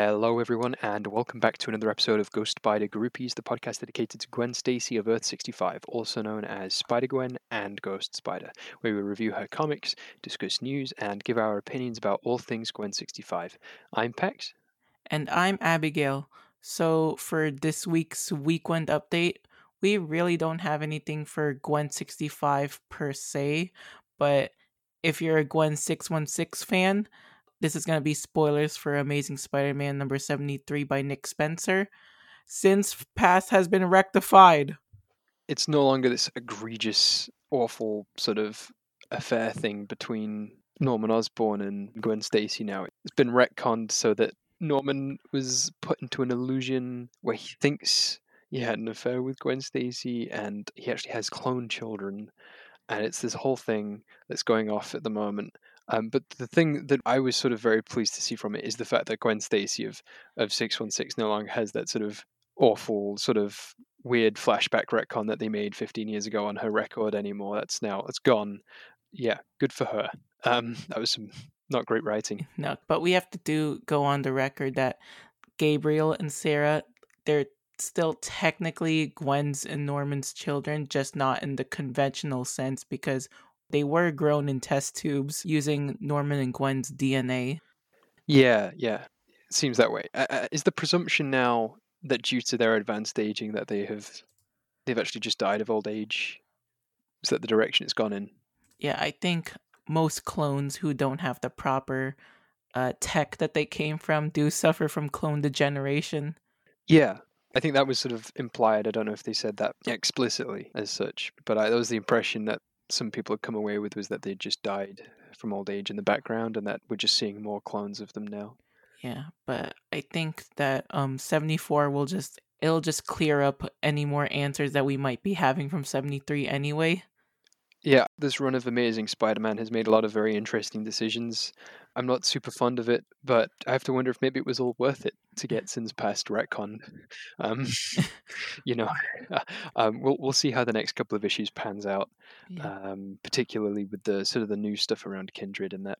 Hello, everyone, and welcome back to another episode of Ghost Spider Groupies, the podcast dedicated to Gwen Stacy of Earth 65, also known as Spider Gwen and Ghost Spider, where we review her comics, discuss news, and give our opinions about all things Gwen 65. I'm Pex. And I'm Abigail. So, for this week's Weekend update, we really don't have anything for Gwen 65 per se, but if you're a Gwen 616 fan, this is going to be spoilers for Amazing Spider Man number 73 by Nick Spencer. Sins Past has been rectified. It's no longer this egregious, awful sort of affair thing between Norman Osborn and Gwen Stacy now. It's been retconned so that Norman was put into an illusion where he thinks he had an affair with Gwen Stacy and he actually has clone children. And it's this whole thing that's going off at the moment um, but the thing that I was sort of very pleased to see from it is the fact that Gwen Stacy of of six one six no longer has that sort of awful sort of weird flashback retcon that they made 15 years ago on her record anymore. That's now it's gone. Yeah, good for her. Um, that was some not great writing. No, but we have to do go on the record that Gabriel and Sarah they're still technically Gwen's and Norman's children, just not in the conventional sense because they were grown in test tubes using Norman and Gwen's DNA. Yeah, yeah. It seems that way. Uh, uh, is the presumption now that due to their advanced aging that they have they've actually just died of old age? Is that the direction it's gone in? Yeah, I think most clones who don't have the proper uh, tech that they came from do suffer from clone degeneration. Yeah, I think that was sort of implied. I don't know if they said that explicitly as such, but I, that was the impression that some people had come away with was that they just died from old age in the background and that we're just seeing more clones of them now. Yeah, but I think that um 74 will just it'll just clear up any more answers that we might be having from 73 anyway. Yeah, this run of Amazing Spider-Man has made a lot of very interesting decisions. I'm not super fond of it, but I have to wonder if maybe it was all worth it to get Sins Past retcon. Um, you know, um, we'll we'll see how the next couple of issues pans out, yeah. um, particularly with the sort of the new stuff around Kindred and that.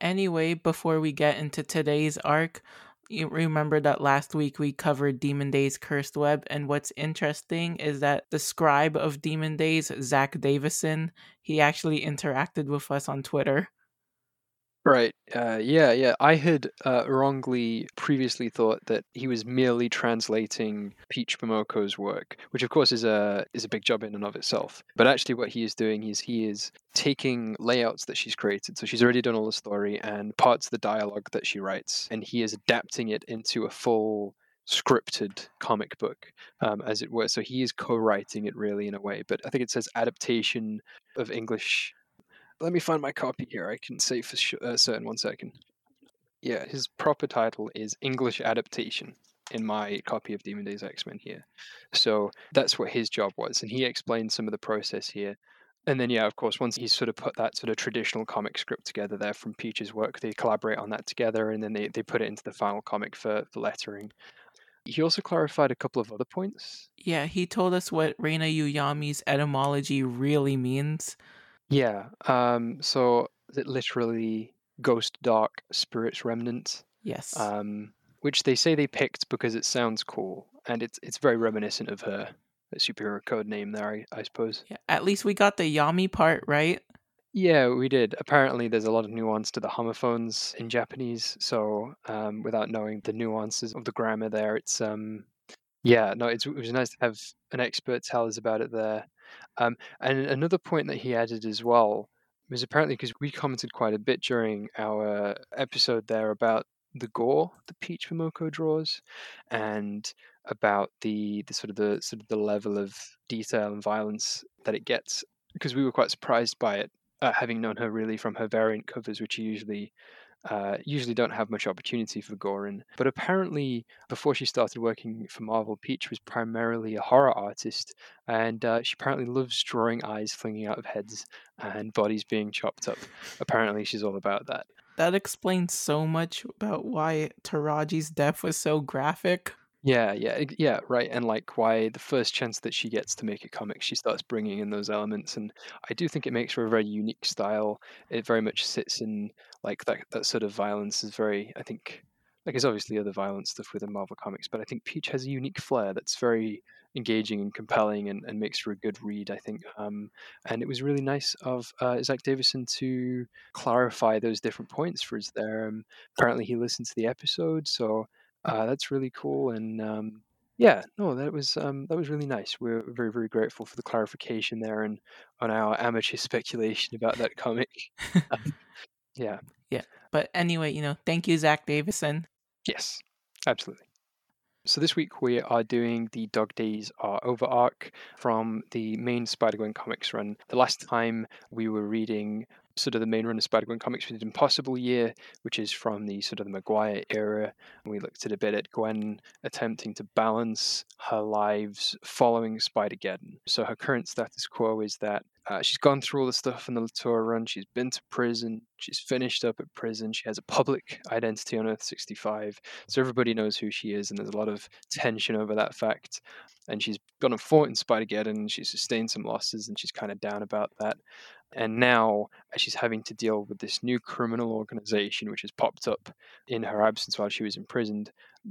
Anyway, before we get into today's arc, you remember that last week we covered Demon Days Cursed Web, and what's interesting is that the scribe of Demon Days, Zach Davison, he actually interacted with us on Twitter. Right. Uh, yeah, yeah. I had uh, wrongly previously thought that he was merely translating Peach Momoko's work, which of course is a is a big job in and of itself. But actually, what he is doing is he is taking layouts that she's created. So she's already done all the story and parts of the dialogue that she writes, and he is adapting it into a full scripted comic book, um, as it were. So he is co-writing it really in a way. But I think it says adaptation of English let me find my copy here. I can say for sure, uh, certain one second. Yeah, his proper title is English Adaptation in my copy of Demon Days X Men here. So that's what his job was, and he explained some of the process here. And then, yeah, of course, once he's sort of put that sort of traditional comic script together there from Peach's work, they collaborate on that together, and then they, they put it into the final comic for, for lettering. He also clarified a couple of other points. Yeah, he told us what Reina Uyami's etymology really means. Yeah. Um, so it literally ghost dark spirits remnant. Yes. Um, which they say they picked because it sounds cool and it's it's very reminiscent of her superhero code name there, I, I suppose. Yeah, at least we got the Yami part right. Yeah, we did. Apparently, there's a lot of nuance to the homophones in Japanese. So, um, without knowing the nuances of the grammar there, it's um, yeah, no, it's, it was nice to have an expert tell us about it there. Um, and another point that he added as well was apparently because we commented quite a bit during our episode there about the gore the Peach Momoko draws, and about the the sort of the sort of the level of detail and violence that it gets. Because we were quite surprised by it, uh, having known her really from her variant covers, which are usually uh, usually don't have much opportunity for Gorin. But apparently, before she started working for Marvel, Peach was primarily a horror artist, and uh, she apparently loves drawing eyes flinging out of heads and bodies being chopped up. Apparently, she's all about that. That explains so much about why Taraji's death was so graphic. Yeah, yeah, yeah, right. And like why the first chance that she gets to make a comic, she starts bringing in those elements, and I do think it makes for a very unique style. It very much sits in like that that sort of violence is very, I think, like there's obviously other violent stuff within Marvel Comics, but I think Peach has a unique flair that's very engaging and compelling and, and makes for a good read, I think. Um, and it was really nice of uh, Zach Davison to clarify those different points for us there. Um, apparently, he listened to the episode, so uh, that's really cool. And um, yeah, no, that was um, that was really nice. We're very very grateful for the clarification there and on our amateur speculation about that comic. Um, yeah. Yeah. But anyway, you know, thank you, Zach Davison. Yes, absolutely. So this week we are doing the Dog Days Are Over arc from the main Spider-Gwen comics run. The last time we were reading sort of the main run of Spider-Gwen comics we did Impossible Year, which is from the sort of the McGuire era. And we looked at a bit at Gwen attempting to balance her lives following Spider-Geddon. So her current status quo is that uh, she's gone through all the stuff in the Latour run. She's been to prison. She's finished up at prison. She has a public identity on Earth 65. So everybody knows who she is, and there's a lot of tension over that fact. And she's gone and fought in Spider-Geddon. She's sustained some losses, and she's kind of down about that. And now she's having to deal with this new criminal organization which has popped up in her absence while she was imprisoned,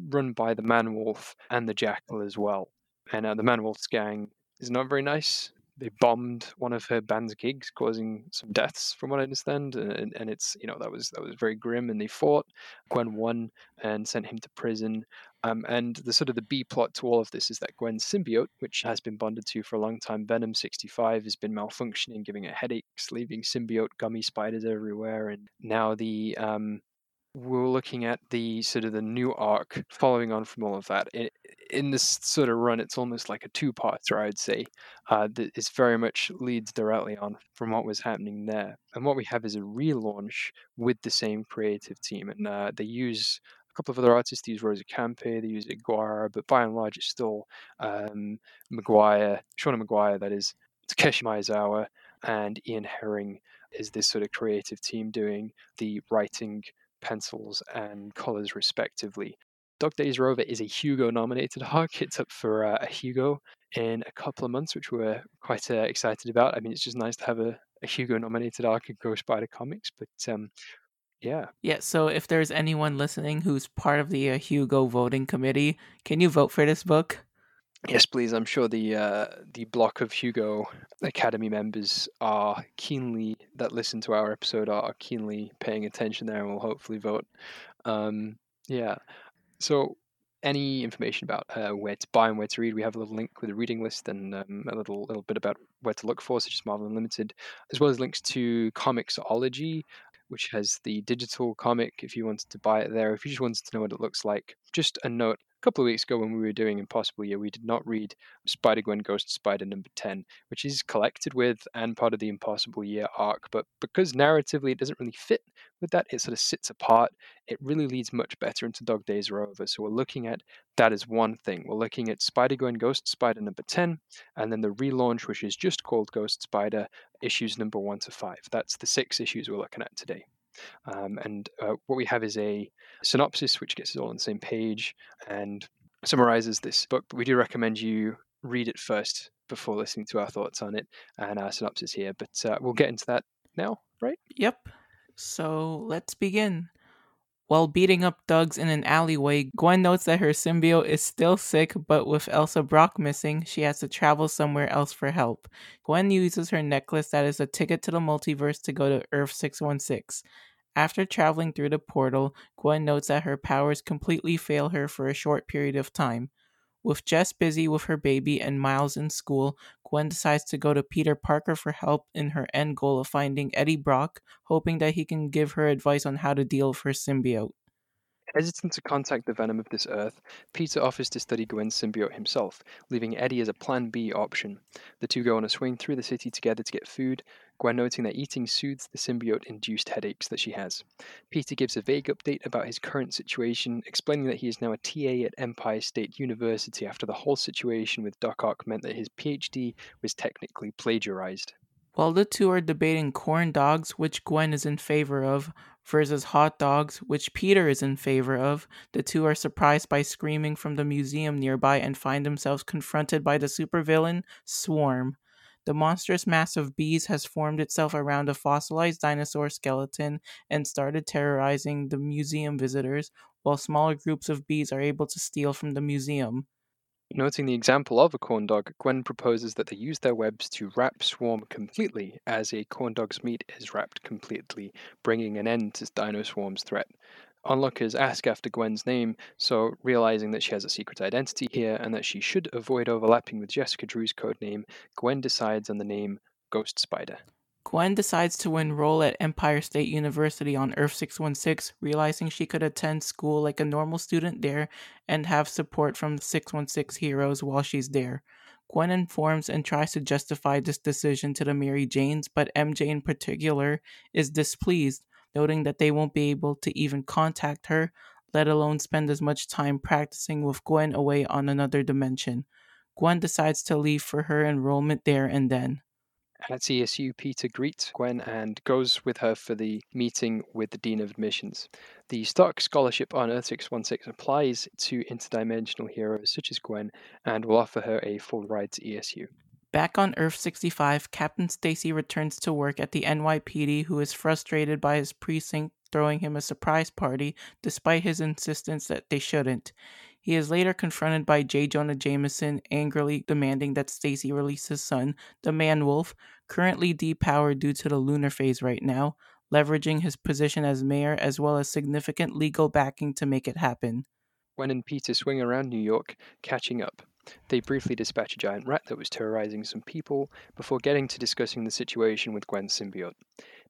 run by the Man Wolf and the Jackal as well. And uh, the Man Wolf's gang is not very nice they bombed one of her band's gigs, causing some deaths, from what I understand. And, and it's you know that was that was very grim. And they fought. Gwen won and sent him to prison. Um, and the sort of the B plot to all of this is that Gwen's symbiote, which has been bonded to for a long time, Venom 65, has been malfunctioning, giving her headaches, leaving symbiote gummy spiders everywhere. And now the um, we're looking at the sort of the new arc following on from all of that. In, in this sort of run, it's almost like a two-parter, I'd say. Uh, that is very much leads directly on from what was happening there. And what we have is a relaunch with the same creative team, and uh, they use a couple of other artists. They use Rosi Kämpe, they use Aguirre, but by and large, it's still um, McGuire, Seanan McGuire, that is Takeshi Miyazawa, and Ian Herring is this sort of creative team doing the writing pencils and colors respectively. Dog Days Are Over is a Hugo nominated arc. It's up for uh, a Hugo in a couple of months, which we're quite uh, excited about. I mean, it's just nice to have a, a Hugo nominated arc in Ghost Spider Comics, but um, yeah. Yeah, so if there's anyone listening who's part of the uh, Hugo voting committee, can you vote for this book? Yes, please. I'm sure the uh, the block of Hugo Academy members are keenly that listen to our episode are keenly paying attention there, and will hopefully vote. Um, yeah. So, any information about uh, where to buy and where to read, we have a little link with a reading list and um, a little little bit about where to look for, such as Marvel Unlimited, as well as links to Comixology, which has the digital comic if you wanted to buy it there. If you just wanted to know what it looks like, just a note a couple of weeks ago when we were doing Impossible Year, we did not read Spider Gwen Ghost Spider number 10, which is collected with and part of the Impossible Year arc. But because narratively it doesn't really fit with that, it sort of sits apart. It really leads much better into Dog Days Are Over. So we're looking at that as one thing. We're looking at Spider Gwen Ghost Spider number 10, and then the relaunch, which is just called Ghost Spider, issues number 1 to 5. That's the six issues we're looking at today. Um, and uh, what we have is a synopsis which gets us all on the same page and summarizes this book. But we do recommend you read it first before listening to our thoughts on it and our synopsis here. But uh, we'll get into that now, right? Yep. So let's begin. While beating up thugs in an alleyway, Gwen notes that her symbiote is still sick, but with Elsa Brock missing, she has to travel somewhere else for help. Gwen uses her necklace that is a ticket to the multiverse to go to Earth 616. After traveling through the portal, Gwen notes that her powers completely fail her for a short period of time. With Jess busy with her baby and Miles in school, Gwen decides to go to Peter Parker for help in her end goal of finding Eddie Brock, hoping that he can give her advice on how to deal with her symbiote. Hesitant to contact the Venom of this Earth, Peter offers to study Gwen's symbiote himself, leaving Eddie as a Plan B option. The two go on a swing through the city together to get food, Gwen noting that eating soothes the symbiote induced headaches that she has. Peter gives a vague update about his current situation, explaining that he is now a TA at Empire State University after the whole situation with Doc Ock meant that his PhD was technically plagiarized. While the two are debating corn dogs, which Gwen is in favor of, versus hot dogs, which Peter is in favor of, the two are surprised by screaming from the museum nearby and find themselves confronted by the supervillain, Swarm. The monstrous mass of bees has formed itself around a fossilized dinosaur skeleton and started terrorizing the museum visitors, while smaller groups of bees are able to steal from the museum. Noting the example of a corn dog, Gwen proposes that they use their webs to wrap Swarm completely, as a corn dog's meat is wrapped completely, bringing an end to Dino Swarm's threat. Onlookers ask after Gwen's name, so realizing that she has a secret identity here and that she should avoid overlapping with Jessica Drew's codename, Gwen decides on the name Ghost Spider. Gwen decides to enroll at Empire State University on Earth 616, realizing she could attend school like a normal student there and have support from the 616 heroes while she's there. Gwen informs and tries to justify this decision to the Mary Janes, but MJ in particular is displeased, noting that they won't be able to even contact her, let alone spend as much time practicing with Gwen away on another dimension. Gwen decides to leave for her enrollment there and then. At ESU, Peter greets Gwen and goes with her for the meeting with the Dean of Admissions. The Stark Scholarship on Earth 616 applies to interdimensional heroes such as Gwen and will offer her a full ride to ESU. Back on Earth 65, Captain Stacy returns to work at the NYPD, who is frustrated by his precinct throwing him a surprise party despite his insistence that they shouldn't. He is later confronted by J. Jonah Jameson, angrily demanding that Stacy release his son, the Man Wolf, currently depowered due to the lunar phase right now, leveraging his position as mayor as well as significant legal backing to make it happen. Gwen and Peter swing around New York, catching up. They briefly dispatch a giant rat that was terrorizing some people before getting to discussing the situation with Gwen's symbiote.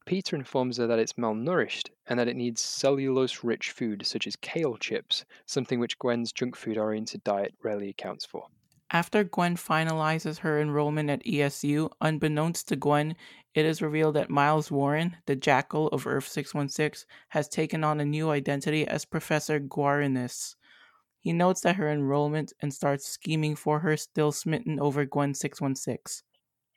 Peter informs her that it's malnourished and that it needs cellulose rich food such as kale chips, something which Gwen's junk food oriented diet rarely accounts for. After Gwen finalizes her enrollment at ESU, unbeknownst to Gwen, it is revealed that Miles Warren, the Jackal of Earth 616, has taken on a new identity as Professor Guarinus. He notes that her enrollment and starts scheming for her, still smitten over Gwen 616.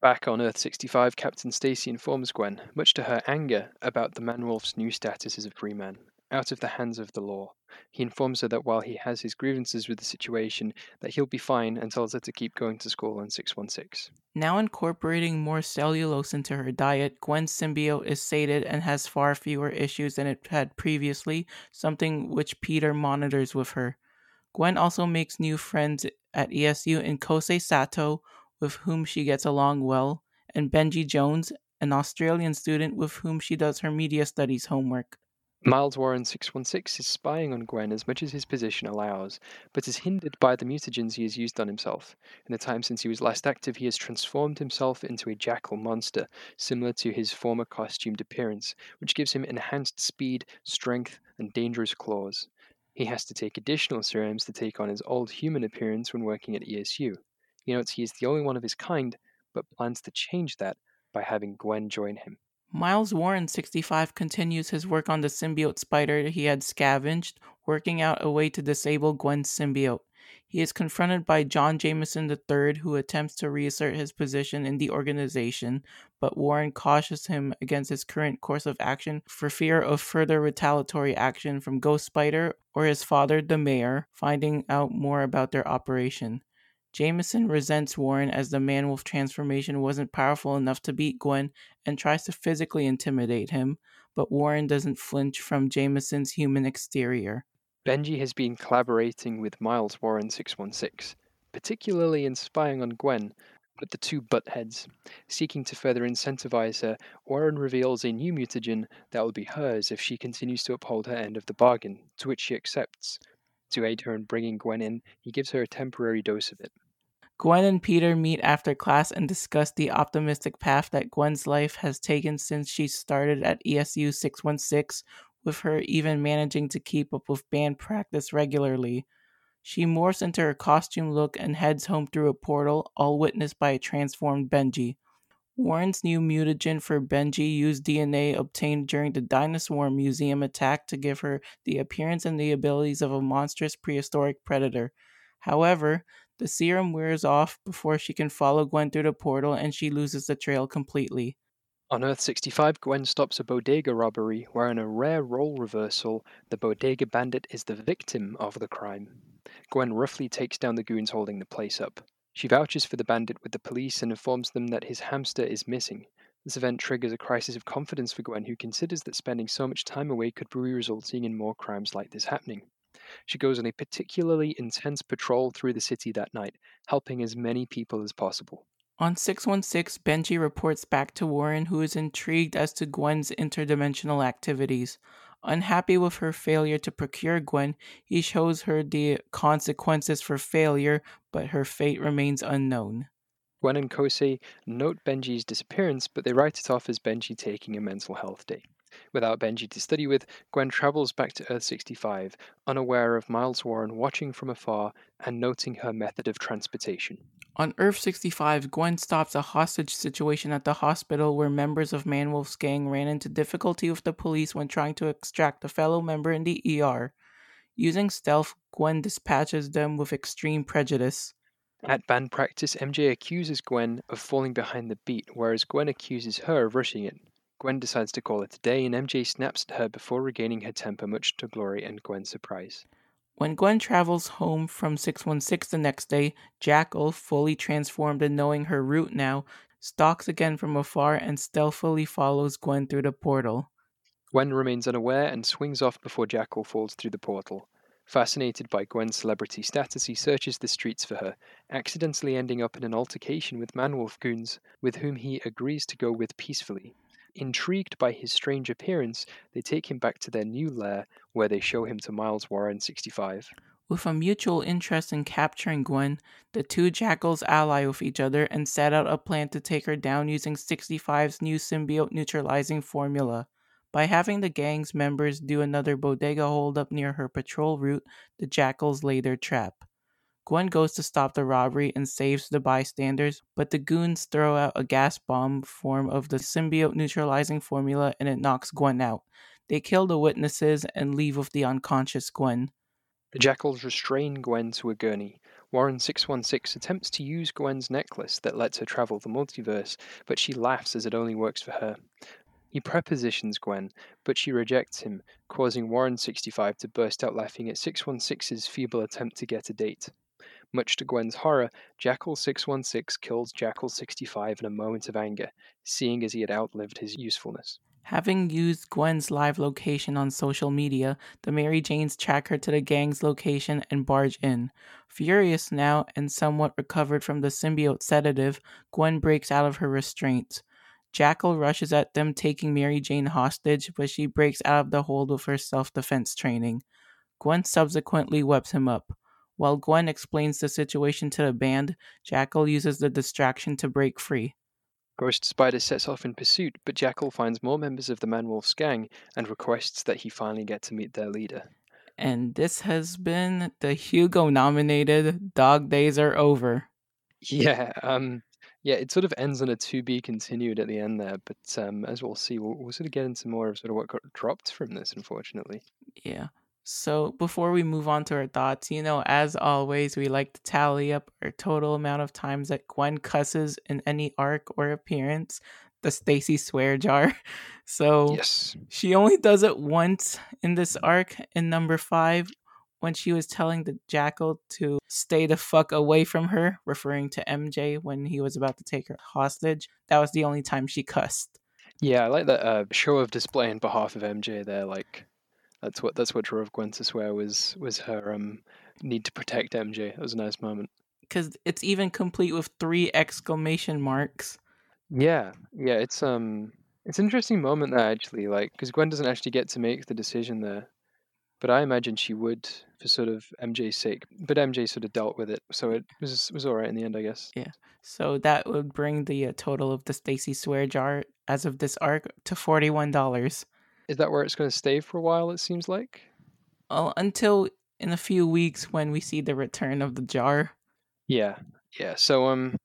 Back on Earth 65, Captain Stacy informs Gwen, much to her anger, about the Manwolf's new status as a free man, out of the hands of the law. He informs her that while he has his grievances with the situation, that he'll be fine and tells her to keep going to school on 616. Now incorporating more cellulose into her diet, Gwen's symbiote is sated and has far fewer issues than it had previously, something which Peter monitors with her. Gwen also makes new friends at ESU in Kosei Sato, with whom she gets along well, and Benji Jones, an Australian student with whom she does her media studies homework. Miles Warren 616 is spying on Gwen as much as his position allows, but is hindered by the mutagens he has used on himself. In the time since he was last active, he has transformed himself into a jackal monster, similar to his former costumed appearance, which gives him enhanced speed, strength, and dangerous claws. He has to take additional serums to take on his old human appearance when working at ESU. He notes he is the only one of his kind, but plans to change that by having Gwen join him. Miles Warren, 65, continues his work on the symbiote spider he had scavenged, working out a way to disable Gwen's symbiote. He is confronted by John Jameson III, who attempts to reassert his position in the organization, but Warren cautions him against his current course of action for fear of further retaliatory action from Ghost Spider or his father, the mayor, finding out more about their operation. Jameson resents Warren as the man wolf transformation wasn't powerful enough to beat Gwen and tries to physically intimidate him, but Warren doesn't flinch from Jameson's human exterior. Benji has been collaborating with Miles Warren 616, particularly in spying on Gwen, but the two butt heads. Seeking to further incentivize her, Warren reveals a new mutagen that will be hers if she continues to uphold her end of the bargain, to which she accepts. To aid her in bringing Gwen in, he gives her a temporary dose of it. Gwen and Peter meet after class and discuss the optimistic path that Gwen's life has taken since she started at ESU 616, with her even managing to keep up with band practice regularly. She morphs into her costume look and heads home through a portal, all witnessed by a transformed Benji. Warren's new mutagen for Benji used DNA obtained during the Dinosaur Museum attack to give her the appearance and the abilities of a monstrous prehistoric predator. However, the serum wears off before she can follow Gwen through the portal and she loses the trail completely. On Earth 65, Gwen stops a bodega robbery where, in a rare role reversal, the bodega bandit is the victim of the crime. Gwen roughly takes down the goons holding the place up. She vouches for the bandit with the police and informs them that his hamster is missing. This event triggers a crisis of confidence for Gwen, who considers that spending so much time away could be resulting in more crimes like this happening. She goes on a particularly intense patrol through the city that night, helping as many people as possible. On 616, Benji reports back to Warren, who is intrigued as to Gwen's interdimensional activities. Unhappy with her failure to procure Gwen, he shows her the consequences for failure, but her fate remains unknown. Gwen and Kosei note Benji's disappearance, but they write it off as Benji taking a mental health day. Without Benji to study with, Gwen travels back to Earth 65, unaware of Miles Warren watching from afar and noting her method of transportation. On Earth 65, Gwen stops a hostage situation at the hospital where members of Manwolf's gang ran into difficulty with the police when trying to extract a fellow member in the ER. Using stealth, Gwen dispatches them with extreme prejudice. At band practice, MJ accuses Gwen of falling behind the beat, whereas Gwen accuses her of rushing it. Gwen decides to call it a day, and MJ snaps at her before regaining her temper, much to Glory and Gwen's surprise. When Gwen travels home from 616 the next day, Jackal, fully transformed and knowing her route now, stalks again from afar and stealthily follows Gwen through the portal. Gwen remains unaware and swings off before Jackal falls through the portal. Fascinated by Gwen's celebrity status, he searches the streets for her, accidentally ending up in an altercation with Manwolf goons, with whom he agrees to go with peacefully. Intrigued by his strange appearance, they take him back to their new lair, where they show him to Miles Warren 65. With a mutual interest in capturing Gwen, the two jackals ally with each other and set out a plan to take her down using 65's new symbiote neutralizing formula. By having the gang's members do another bodega holdup near her patrol route, the jackals lay their trap. Gwen goes to stop the robbery and saves the bystanders, but the goons throw out a gas bomb form of the symbiote neutralizing formula and it knocks Gwen out. They kill the witnesses and leave with the unconscious Gwen. The jackals restrain Gwen to a gurney. Warren 616 attempts to use Gwen's necklace that lets her travel the multiverse, but she laughs as it only works for her. He prepositions Gwen, but she rejects him, causing Warren 65 to burst out laughing at 616's feeble attempt to get a date. Much to Gwen's horror, Jackal 616 kills Jackal 65 in a moment of anger, seeing as he had outlived his usefulness. Having used Gwen's live location on social media, the Mary Janes track her to the gang's location and barge in. Furious now and somewhat recovered from the symbiote sedative, Gwen breaks out of her restraints. Jackal rushes at them, taking Mary Jane hostage, but she breaks out of the hold with her self defense training. Gwen subsequently webs him up. While Gwen explains the situation to the band, Jackal uses the distraction to break free. Ghost Spider sets off in pursuit, but Jackal finds more members of the Manwolf's gang and requests that he finally get to meet their leader. And this has been the Hugo nominated Dog Days Are Over. Yeah, um, yeah, it sort of ends on a to be continued at the end there, but um, as we'll see, we'll, we'll sort of get into more of sort of what got dropped from this, unfortunately. Yeah. So before we move on to our thoughts, you know, as always, we like to tally up our total amount of times that Gwen cusses in any arc or appearance. The Stacy swear jar. So Yes. she only does it once in this arc in number five when she was telling the jackal to stay the fuck away from her, referring to MJ when he was about to take her hostage. That was the only time she cussed. Yeah, I like that uh, show of display on behalf of MJ there. Like, that's what that's what drove Gwen to swear was was her um need to protect MJ. It was a nice moment. Because it's even complete with three exclamation marks. Yeah, yeah, it's um it's an interesting moment there actually. Like, because Gwen doesn't actually get to make the decision there, but I imagine she would for sort of MJ's sake. But MJ sort of dealt with it, so it was was all right in the end, I guess. Yeah, so that would bring the uh, total of the Stacy swear jar as of this arc to forty-one dollars. Is that where it's going to stay for a while? It seems like. Well, until in a few weeks when we see the return of the jar. Yeah, yeah. So um,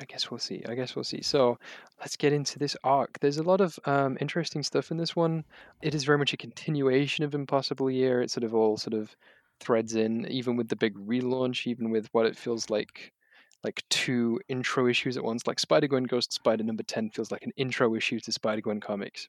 I guess we'll see. I guess we'll see. So let's get into this arc. There's a lot of um interesting stuff in this one. It is very much a continuation of Impossible Year. It sort of all sort of threads in, even with the big relaunch, even with what it feels like like two intro issues at once. Like Spider Gwen Ghost Spider number ten feels like an intro issue to Spider Gwen comics.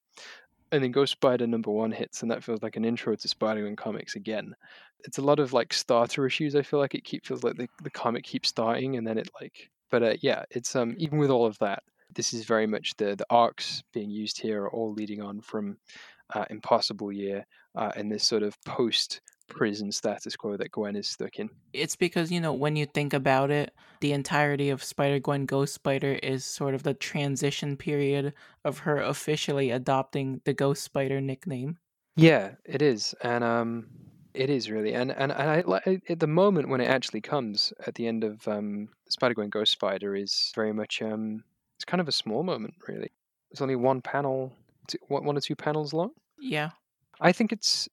And then Ghost Spider number one hits, and that feels like an intro to Spider Gwen comics again. It's a lot of like starter issues. I feel like it keep feels like the, the comic keeps starting, and then it like. But uh, yeah, it's um even with all of that, this is very much the the arcs being used here are all leading on from uh, Impossible Year uh, and this sort of post prison status quo that Gwen is stuck in. It's because, you know, when you think about it, the entirety of Spider Gwen Ghost Spider is sort of the transition period of her officially adopting the Ghost Spider nickname. Yeah, it is. And um it is really. And and, and I at the moment when it actually comes at the end of um Spider Gwen Ghost Spider is very much um it's kind of a small moment really. It's only one panel two, one or two panels long. Yeah. I think it's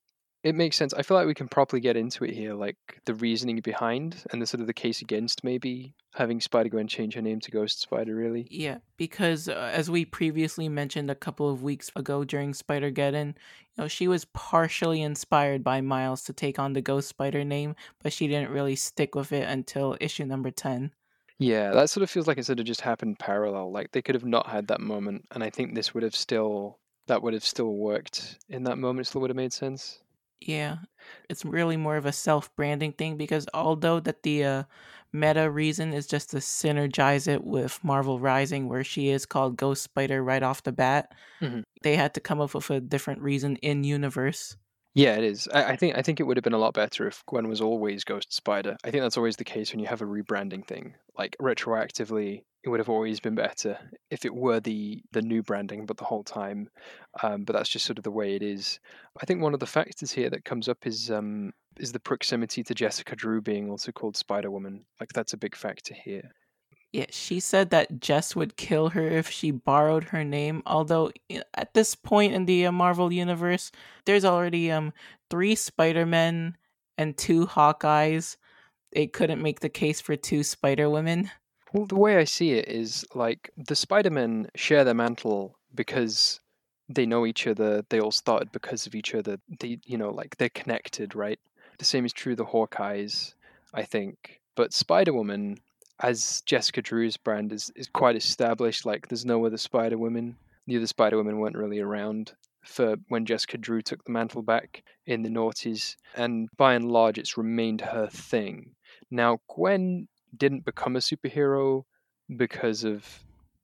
it makes sense. I feel like we can properly get into it here, like the reasoning behind and the sort of the case against maybe having Spider Gwen change her name to Ghost Spider. Really, Yeah, because uh, as we previously mentioned a couple of weeks ago during Spider Geddon, you know, she was partially inspired by Miles to take on the Ghost Spider name, but she didn't really stick with it until issue number 10. yeah, that sort of feels like it sort of just happened parallel. Like they could have not had that moment, and I think this would have still that would have still worked in that moment. Still would have made sense. Yeah, it's really more of a self-branding thing because although that the uh, meta reason is just to synergize it with Marvel Rising, where she is called Ghost Spider right off the bat, Mhm. they had to come up with a different reason in universe. Yeah, it is. I, I think I think it would have been a lot better if Gwen was always Ghost Spider. I think that's always the case when you have a rebranding thing. Like retroactively, it would have always been better if it were the the new branding, but the whole time. Um, but that's just sort of the way it is. I think one of the factors here that comes up is um, is the proximity to Jessica Drew being also called Spider Woman. Like that's a big factor here. Yeah, she said that Jess would kill her if she borrowed her name. Although at this point in the uh, Marvel universe, there's already um three Spider-Men and two Hawkeyes. They couldn't make the case for two Spider-Women. Well, the way I see it is like the Spider Men share their mantle because they know each other. They all started because of each other. They, you know, like they're connected, right? The same is true of the Hawkeyes, I think. But Spider Woman, as Jessica Drew's brand, is is quite established. Like there's no other Spider Woman. The other Spider Women weren't really around for when Jessica Drew took the mantle back in the noughties, and by and large, it's remained her thing. Now, Gwen didn't become a superhero because of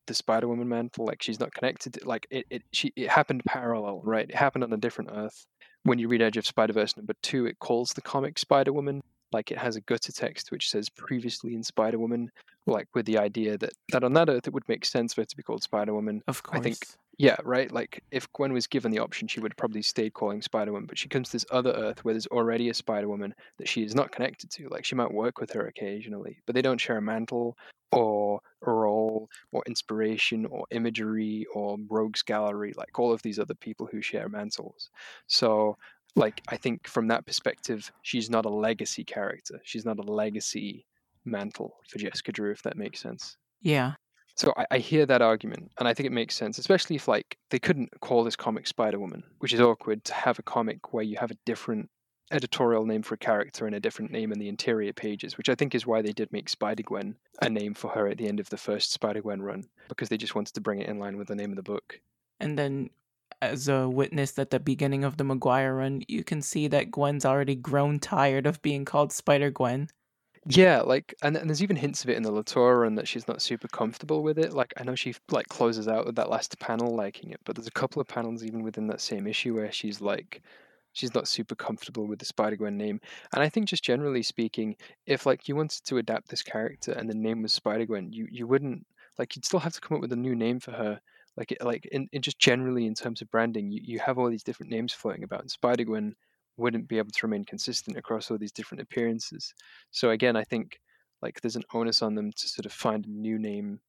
the Spider Woman mantle. Like she's not connected. To, like it, it, she, it happened parallel, right? It happened on a different Earth. When you read Edge of Spider Verse number two, it calls the comic Spider Woman. Like it has a gutter text which says previously in Spider Woman, like with the idea that that on that Earth it would make sense for it to be called Spider Woman. Of course. I think yeah, right. Like if Gwen was given the option, she would probably stay calling Spider Woman. But she comes to this other Earth where there's already a Spider Woman that she is not connected to. Like she might work with her occasionally, but they don't share a mantle or a role or inspiration or imagery or rogues gallery. Like all of these other people who share mantles. So like I think from that perspective, she's not a legacy character. She's not a legacy mantle for Jessica Drew, if that makes sense. yeah. So I, I hear that argument, and I think it makes sense, especially if like they couldn't call this comic Spider Woman, which is awkward to have a comic where you have a different editorial name for a character and a different name in the interior pages, which I think is why they did make Spider Gwen a name for her at the end of the first Spider Gwen run, because they just wanted to bring it in line with the name of the book. And then as a witness at the beginning of the McGuire run, you can see that Gwen's already grown tired of being called Spider Gwen. Yeah, like, and, and there's even hints of it in the Latour run that she's not super comfortable with it. Like, I know she like closes out with that last panel liking it, but there's a couple of panels even within that same issue where she's like, she's not super comfortable with the Spider Gwen name. And I think just generally speaking, if like you wanted to adapt this character and the name was Spider Gwen, you you wouldn't like you'd still have to come up with a new name for her. Like like in, in just generally in terms of branding, you, you have all these different names floating about, and Spider Gwen wouldn't be able to remain consistent across all these different appearances. So again, I think like there's an onus on them to sort of find a new name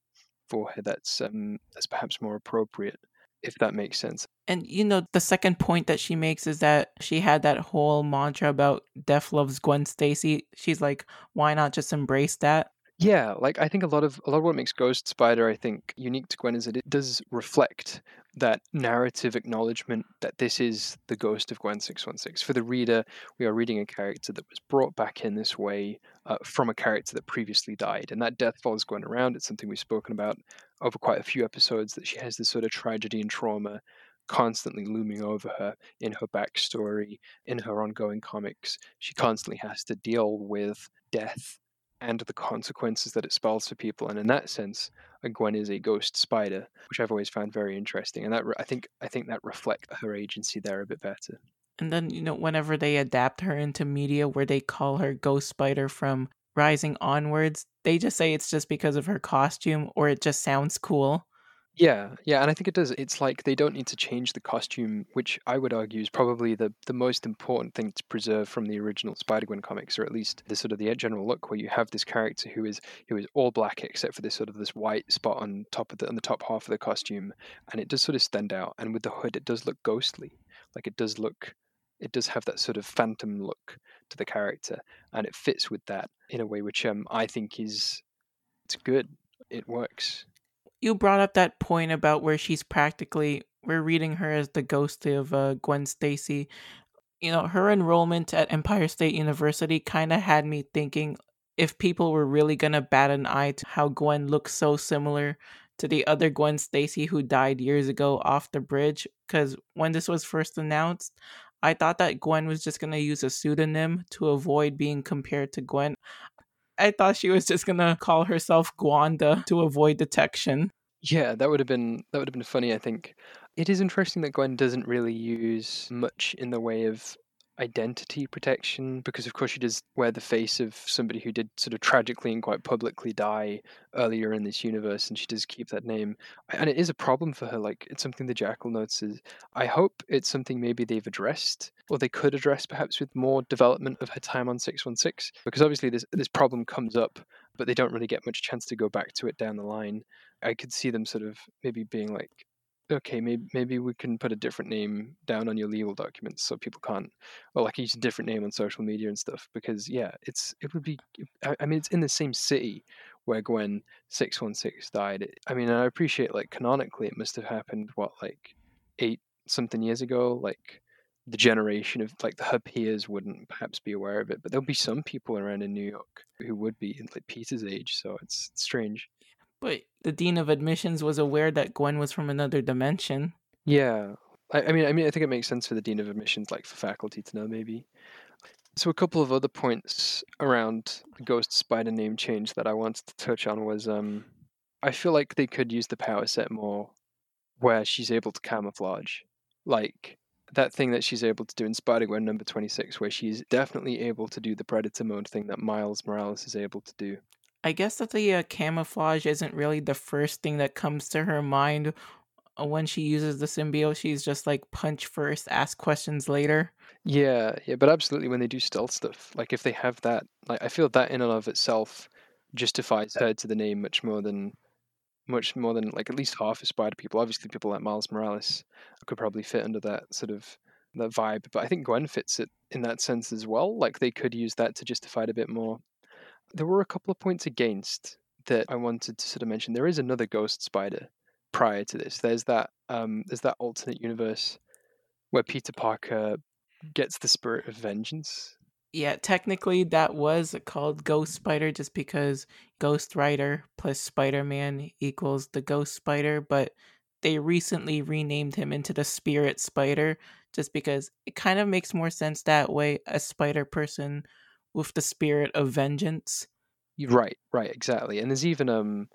for her that's um that's perhaps more appropriate, if that makes sense. And you know, the second point that she makes is that she had that whole mantra about Death loves Gwen Stacy. She's like, why not just embrace that? Yeah, like I think a lot of a lot of what makes Ghost Spider, I think, unique to Gwen is that it does reflect that narrative acknowledgement that this is the ghost of Gwen six one six. For the reader, we are reading a character that was brought back in this way uh, from a character that previously died, and that death follows Gwen around. It's something we've spoken about over quite a few episodes. That she has this sort of tragedy and trauma constantly looming over her in her backstory, in her ongoing comics. She constantly has to deal with death and the consequences that it spells for people. And in that sense, Gwen is a ghost spider, which I've always found very interesting. And that I think I think that reflects her agency there a bit better. And then, you know, whenever they adapt her into media where they call her Ghost Spider from Rising onwards, they just say it's just because of her costume or it just sounds cool. Yeah, yeah, and I think it does. It's like they don't need to change the costume, which I would argue is probably the the most important thing to preserve from the original Spider-Gwen comics, or at least the sort of the general look, where you have this character who is who is all black except for this sort of this white spot on top of the on the top half of the costume, and it does sort of stand out. And with the hood, it does look ghostly, like it does look, it does have that sort of phantom look to the character, and it fits with that in a way which um I think is it's good. It works you brought up that point about where she's practically we're reading her as the ghost of uh, Gwen Stacy. You know, her enrollment at Empire State University kind of had me thinking if people were really gonna bat an eye to how Gwen looks so similar to the other Gwen Stacy who died years ago off the bridge. Because when this was first announced, I thought that Gwen was just gonna use a pseudonym to avoid being compared to Gwen. I thought she was just gonna call herself Gwanda to avoid detection. Yeah, that would have been that would have been funny, I think. It is interesting that Gwen doesn't really use much in the way of identity protection because of course she does wear the face of somebody who did sort of tragically and quite publicly die earlier in this universe and she does keep that name. And it is a problem for her like it's something the jackal notices i hope it's something maybe they've addressed or they could address perhaps with more development of her time on 616 because obviously this this problem comes up but they don't really get much chance to go back to it down the line. I could see them sort of maybe being like okay, maybe maybe we can put a different name down on your legal documents so people can't, or like use a different name on social media and stuff. Because yeah, it's it would be. I, I mean, it's in the same city where Gwen six one six died. I mean, I appreciate like canonically it must have happened what like eight something years ago. Like the generation of like the her peers wouldn't perhaps be aware of it, but there'll be some people around in New York who would be in like Peter's age. So it's strange. But the dean of admissions was aware that Gwen was from another dimension. Yeah, I, I mean, I mean, I think it makes sense for the dean of admissions, like for faculty to know, maybe. So a couple of other points around the Ghost Spider name change that I wanted to touch on was, um, I feel like they could use the power set more, where she's able to camouflage, like that thing that she's able to do in Spider Gwen number twenty six, where she's definitely able to do the Predator mode thing that Miles Morales is able to do. I guess that the uh, camouflage isn't really the first thing that comes to her mind uh, when she uses the symbiote. She's just like punch first, ask questions later. Yeah, yeah, but absolutely when they do stealth stuff, like if they have that, like I feel that in and of itself justifies her to the name much more than much more than like at least half of spider people. Obviously people like Miles Morales could probably fit under that sort of that vibe, but I think Gwen fits it in that sense as well. Like they could use that to justify it a bit more there were a couple of points against that I wanted to sort of mention. There is another Ghost Spider prior to this. There's that um, there's that alternate universe where Peter Parker gets the spirit of vengeance. Yeah, technically that was called Ghost Spider just because Ghost Rider plus Spider Man equals the Ghost Spider, but they recently renamed him into the Spirit Spider just because it kind of makes more sense that way. A spider person with the spirit of vengeance. Right, right, exactly. And there's even um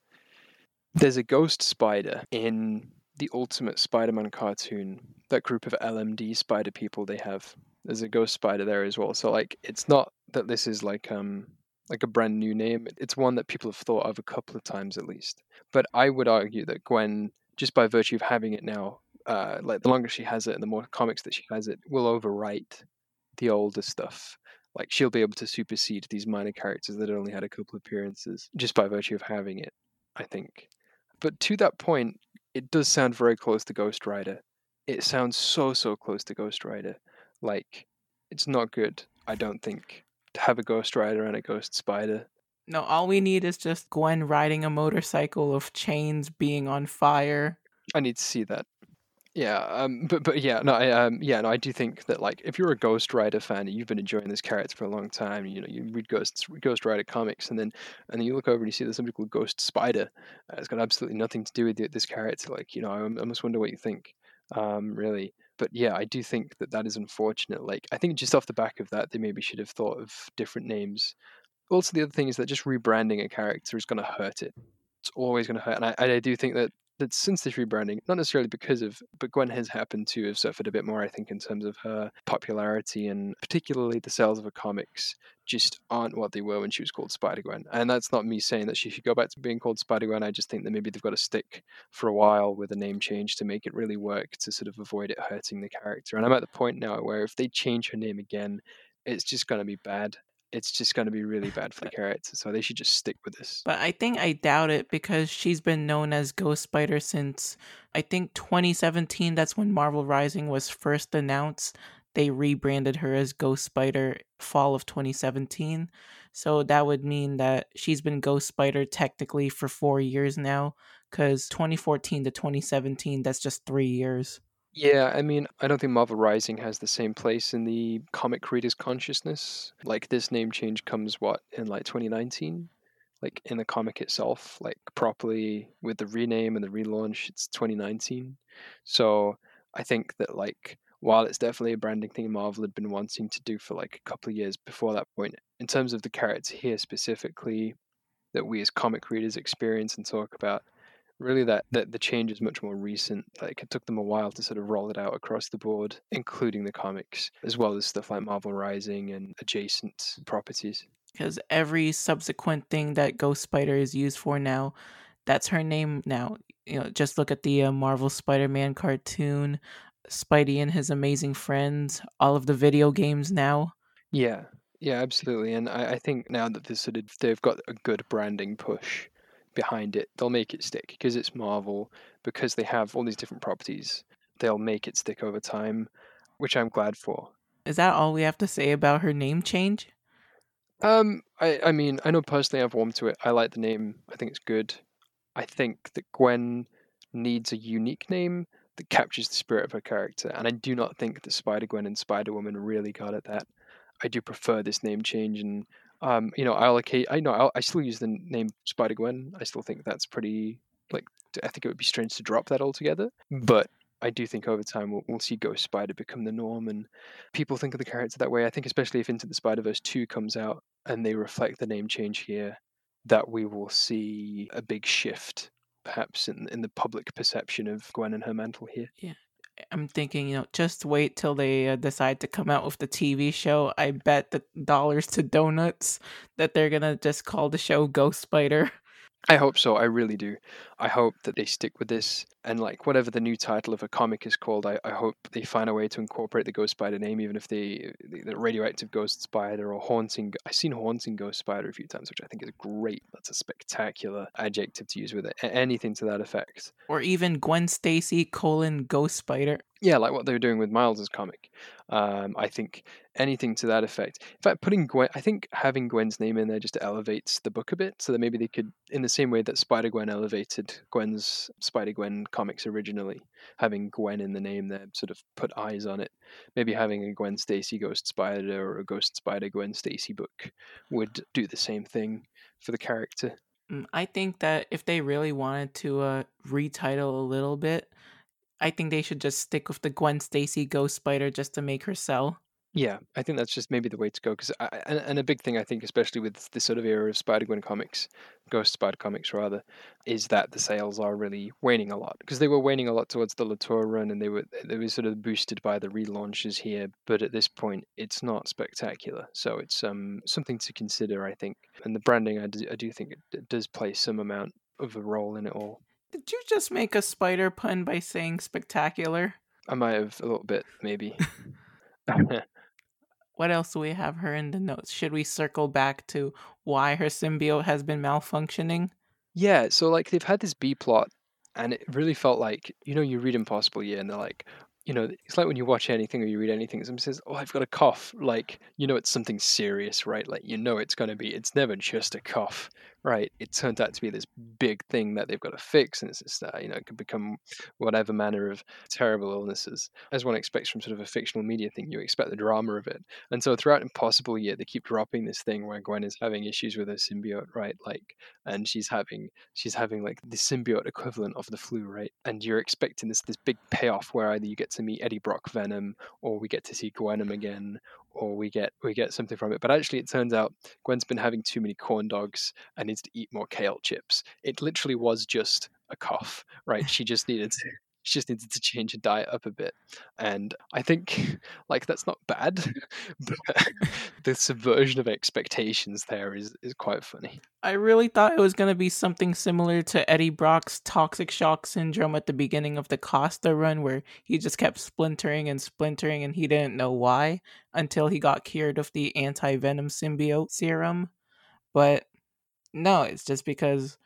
there's a ghost spider in the Ultimate Spider-Man cartoon. That group of LMD spider people they have. There's a ghost spider there as well. So like it's not that this is like um like a brand new name. It's one that people have thought of a couple of times at least. But I would argue that Gwen, just by virtue of having it now, uh, like the longer she has it and the more comics that she has it, will overwrite the older stuff like she'll be able to supersede these minor characters that only had a couple appearances just by virtue of having it, I think. But to that point, it does sound very close to Ghost Rider. It sounds so so close to Ghost Rider. Like it's not good, I don't think, to have a Ghost Rider and a Ghost Spider. No, all we need is just Gwen riding a motorcycle of chains being on fire. I need to see that. Yeah, um, but but yeah, no, I, um, yeah, no, I do think that like if you're a Ghost Rider fan and you've been enjoying this character for a long time, you know, you read Ghost Ghost Rider comics, and then and then you look over and you see there's something called Ghost Spider. Uh, it's got absolutely nothing to do with this character. Like, you know, I, I almost wonder what you think, um, really. But yeah, I do think that that is unfortunate. Like, I think just off the back of that, they maybe should have thought of different names. Also, the other thing is that just rebranding a character is going to hurt it. It's always going to hurt, and I, I do think that that since this rebranding, not necessarily because of, but Gwen has happened to have suffered a bit more, I think, in terms of her popularity and particularly the sales of her comics just aren't what they were when she was called Spider Gwen. And that's not me saying that she should go back to being called Spider Gwen. I just think that maybe they've got to stick for a while with a name change to make it really work to sort of avoid it hurting the character. And I'm at the point now where if they change her name again, it's just going to be bad it's just going to be really bad for the character. So they should just stick with this. But I think I doubt it because she's been known as Ghost Spider since I think 2017. That's when Marvel Rising was first announced. They rebranded her as Ghost Spider fall of 2017. So that would mean that she's been Ghost Spider technically for four years now because 2014 to 2017, that's just three years. Yeah, I mean, I don't think Marvel Rising has the same place in the comic creators' consciousness. Like this name change comes what in like 2019, like in the comic itself, like properly with the rename and the relaunch, it's 2019. So I think that like while it's definitely a branding thing Marvel had been wanting to do for like a couple of years before that point, in terms of the character here specifically that we as comic readers experience and talk about, really that, that the change is much more recent. Like it took them a while to sort of roll it out across the board, including the comics, as well as stuff like Marvel Rising and adjacent properties. Because every subsequent thing that Ghost Spider is used for now, that's her name now. You know, just look at the uh, Marvel Spider-Man cartoon, Spidey and his amazing friends, all of the video games now. Yeah, yeah, absolutely. And I, I think now that this sort of they've got a good branding push behind it, they'll make it stick because it's Marvel, because they have all these different properties. They'll make it stick over time, which I'm glad for. Is that all we have to say about her name change? Um, I, I mean, I know personally I've warmed to it. I like the name. I think it's good. I think that Gwen needs a unique name that captures the spirit of her character, and I do not think that Spider Gwen and Spider Woman really got at that. I do prefer this name change, and um, you know, I allocate. I know I'll, I still use the name Spider Gwen. I still think that's pretty. Like, I think it would be strange to drop that altogether. But I do think over time we'll, we'll see Ghost Spider become the norm, and people think of the character that way. I think especially if Into the Spider Verse two comes out and they reflect the name change here, that we will see a big shift, perhaps in in the public perception of Gwen and her mantle here. Yeah, I'm thinking, you know, just wait till they uh, decide to come out with the TV show. I bet the dollars to donuts that they're gonna just call the show Ghost Spider. I hope so. I really do. I hope that they stick with this and like whatever the new title of a comic is called. I, I hope they find a way to incorporate the Ghost Spider name, even if they the radioactive Ghost Spider or haunting. I've seen haunting Ghost Spider a few times, which I think is great. That's a spectacular adjective to use with it. Anything to that effect. Or even Gwen Stacy colon Ghost Spider yeah, like what they were doing with Miles's comic. Um, I think anything to that effect. In fact, putting Gwen, I think having Gwen's name in there just elevates the book a bit, so that maybe they could, in the same way that Spider Gwen elevated Gwen's Spider Gwen comics originally, having Gwen in the name there sort of put eyes on it. Maybe having a Gwen Stacy Ghost Spider or a Ghost Spider Gwen Stacy book would do the same thing for the character. Mm, I think that if they really wanted to uh, retitle a little bit, I think they should just stick with the Gwen Stacy Ghost Spider just to make her sell. Yeah, I think that's just maybe the way to go. Because and, and a big thing I think, especially with this sort of era of Spider Gwen comics, Ghost Spider comics rather, is that the sales are really waning a lot because they were waning a lot towards the Latour run, and they were they were sort of boosted by the relaunches here. But at this point, it's not spectacular, so it's um something to consider, I think. And the branding, I do, I do think it, it does play some amount of a role in it all. Did you just make a spider pun by saying spectacular? I might have a little bit, maybe. what else do we have her in the notes? Should we circle back to why her symbiote has been malfunctioning? Yeah, so like they've had this B plot, and it really felt like you know you read Impossible Year, and they're like, you know, it's like when you watch anything or you read anything, someone says, "Oh, I've got a cough," like you know it's something serious, right? Like you know it's going to be. It's never just a cough right, it turned out to be this big thing that they've got to fix, and it's just that you know it could become whatever manner of terrible illnesses. As one expects from sort of a fictional media thing, you expect the drama of it, and so throughout Impossible Year, they keep dropping this thing where Gwen is having issues with her symbiote, right? Like, and she's having she's having like the symbiote equivalent of the flu, right? And you're expecting this this big payoff where either you get to meet Eddie Brock Venom, or we get to see Gwenom again, or we get we get something from it. But actually, it turns out Gwen's been having too many corn dogs and needs to eat more kale chips. It literally was just a cough, right? She just needed to she just needed to change her diet up a bit. And I think like that's not bad, but the subversion of expectations there is is quite funny. I really thought it was going to be something similar to Eddie Brock's toxic shock syndrome at the beginning of the Costa run, where he just kept splintering and splintering and he didn't know why until he got cured of the anti venom symbiote serum. But no, it's just because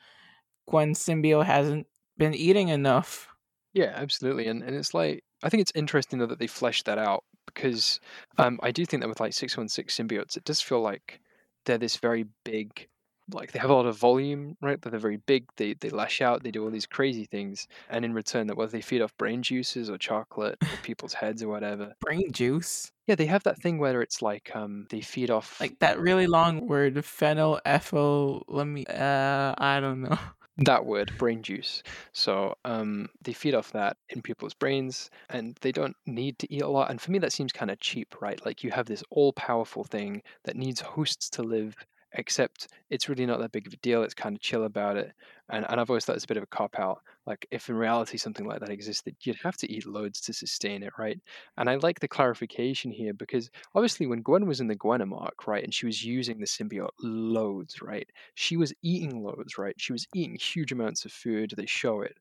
Gwen symbiote hasn't been eating enough. Yeah, absolutely. And and it's like I think it's interesting though that they fleshed that out because um, I do think that with like six one six symbiotes, it does feel like they're this very big like they have a lot of volume, right? But they're very big. They they lash out. They do all these crazy things, and in return, that whether they feed off brain juices or chocolate or people's heads or whatever. Brain juice. Yeah, they have that thing where it's like um they feed off like that really long word phenylethyl. Let me. Uh, I don't know. That word brain juice. So um, they feed off that in people's brains and they don't need to eat a lot and for me that seems kind of cheap right? Like you have this all-powerful thing that needs hosts to live except it's really not that big of a deal. It's kind of chill about it. And, and I've always thought it's a bit of a cop out. Like, if in reality something like that existed, you'd have to eat loads to sustain it, right? And I like the clarification here because obviously, when Gwen was in the Gwenom arc, right, and she was using the symbiote loads, right, she was eating loads, right? She was eating huge amounts of food. They show it.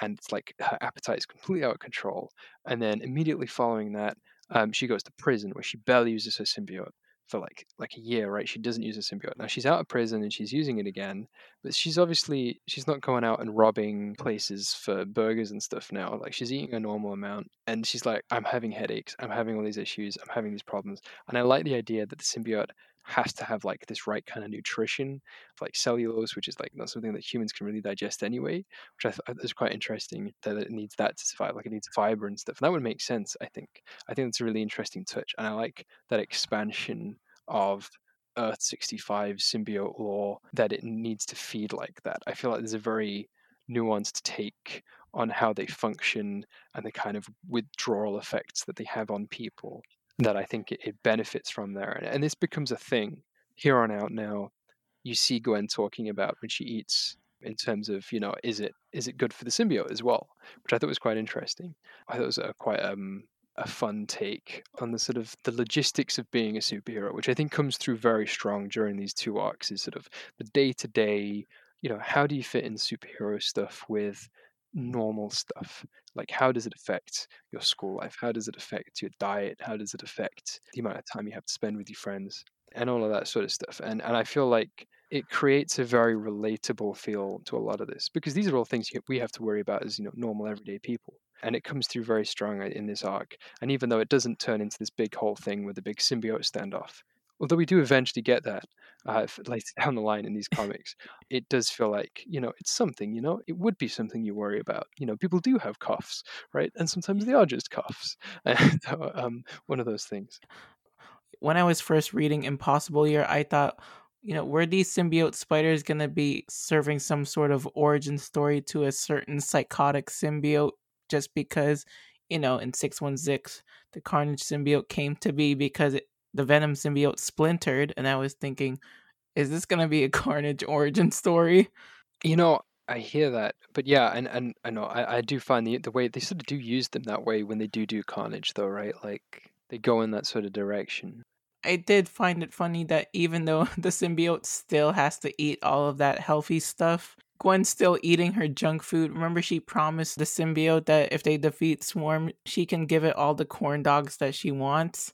And it's like her appetite is completely out of control. And then immediately following that, um, she goes to prison where she barely uses her symbiote for like like a year, right? She doesn't use a symbiote. Now she's out of prison and she's using it again, but she's obviously she's not going out and robbing places for burgers and stuff now. Like she's eating a normal amount and she's like, I'm having headaches, I'm having all these issues, I'm having these problems. And I like the idea that the symbiote has to have like this right kind of nutrition, like cellulose, which is like not something that humans can really digest anyway, which I thought is quite interesting that it needs that to survive. Like it needs fiber and stuff. And that would make sense, I think. I think that's a really interesting touch. And I like that expansion of Earth 65 symbiote lore that it needs to feed like that. I feel like there's a very nuanced take on how they function and the kind of withdrawal effects that they have on people that I think it, it benefits from there. And, and this becomes a thing here on out now. You see Gwen talking about when she eats in terms of, you know, is it is it good for the symbiote as well? Which I thought was quite interesting. I thought it was a quite um a fun take on the sort of the logistics of being a superhero, which I think comes through very strong during these two arcs, is sort of the day to day, you know, how do you fit in superhero stuff with normal stuff like how does it affect your school life? How does it affect your diet? How does it affect the amount of time you have to spend with your friends? And all of that sort of stuff and and i feel like it creates a very relatable feel to a lot of this because these are all things we have to worry about as you know normal everyday people and it comes through very strong uh, in this arc and even though it doesn't turn into this big whole thing with a big symbiote standoff although we do eventually get that uh, later down the line in these comics, it does feel like you know it's something. You know, it would be something you worry about. You know, people do have coughs, right? And sometimes they are just coughs. And so, um, one of those things. When I was first reading Impossible Year, I thought, you know, were these symbiote spiders going to be serving some sort of origin story to a certain psychotic symbiote just because, you know, in 616, the Carnage symbiote came to be because it the Venom symbiote splintered, and I was thinking, is this gonna be a Carnage origin story? You know, I hear that, but yeah, and and I know I, I do find the the way they sort of do use them that way when they do do Carnage, though, right? Like they go in that sort of direction. I did find it funny that even though the symbiote still has to eat all of that healthy stuff, Gwen's still eating her junk food. Remember, she promised the symbiote that if they defeat Swarm, she can give it all the corn dogs that she wants.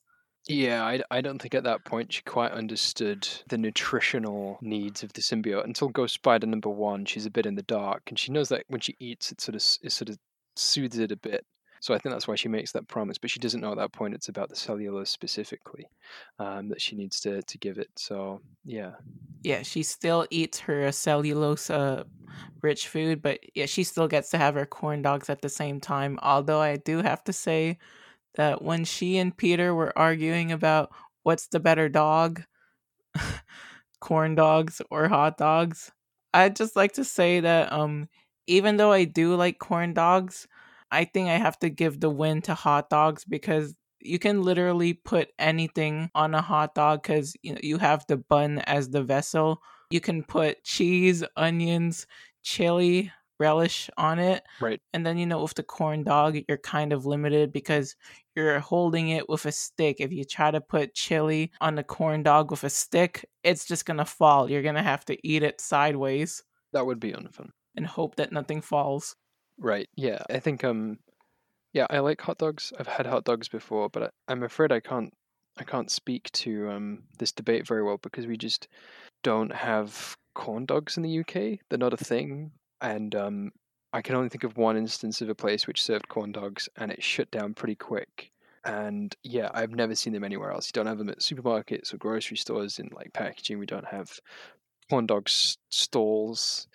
Yeah, I, I don't think at that point she quite understood the nutritional needs of the symbiote until Ghost Spider number one. She's a bit in the dark, and she knows that when she eats, it sort of it sort of soothes it a bit. So I think that's why she makes that promise, but she doesn't know at that point it's about the cellulose specifically um, that she needs to to give it. So yeah, yeah, she still eats her cellulose uh, rich food, but yeah, she still gets to have her corn dogs at the same time. Although I do have to say that when she and Peter were arguing about what's the better dog, corn dogs or hot dogs, I'd just like to say that um even though I do like corn dogs, I think I have to give the win to hot dogs because you can literally put anything on a hot dog because you know you have the bun as the vessel. You can put cheese, onions, chili, relish on it. Right. And then you know with the corn dog, you're kind of limited because you're holding it with a stick. If you try to put chili on the corn dog with a stick, it's just gonna fall. You're gonna have to eat it sideways That would be unfun. and hope that nothing falls. Right. Yeah. I think um yeah, I like hot dogs. I've had hot dogs before, but I'm afraid I can't I can't speak to um this debate very well because we just don't have corn dogs in the UK. They're not a thing. And um I can only think of one instance of a place which served corn dogs and it shut down pretty quick. And yeah, I've never seen them anywhere else. You don't have them at supermarkets or grocery stores in like packaging. We don't have corn dog s- stalls.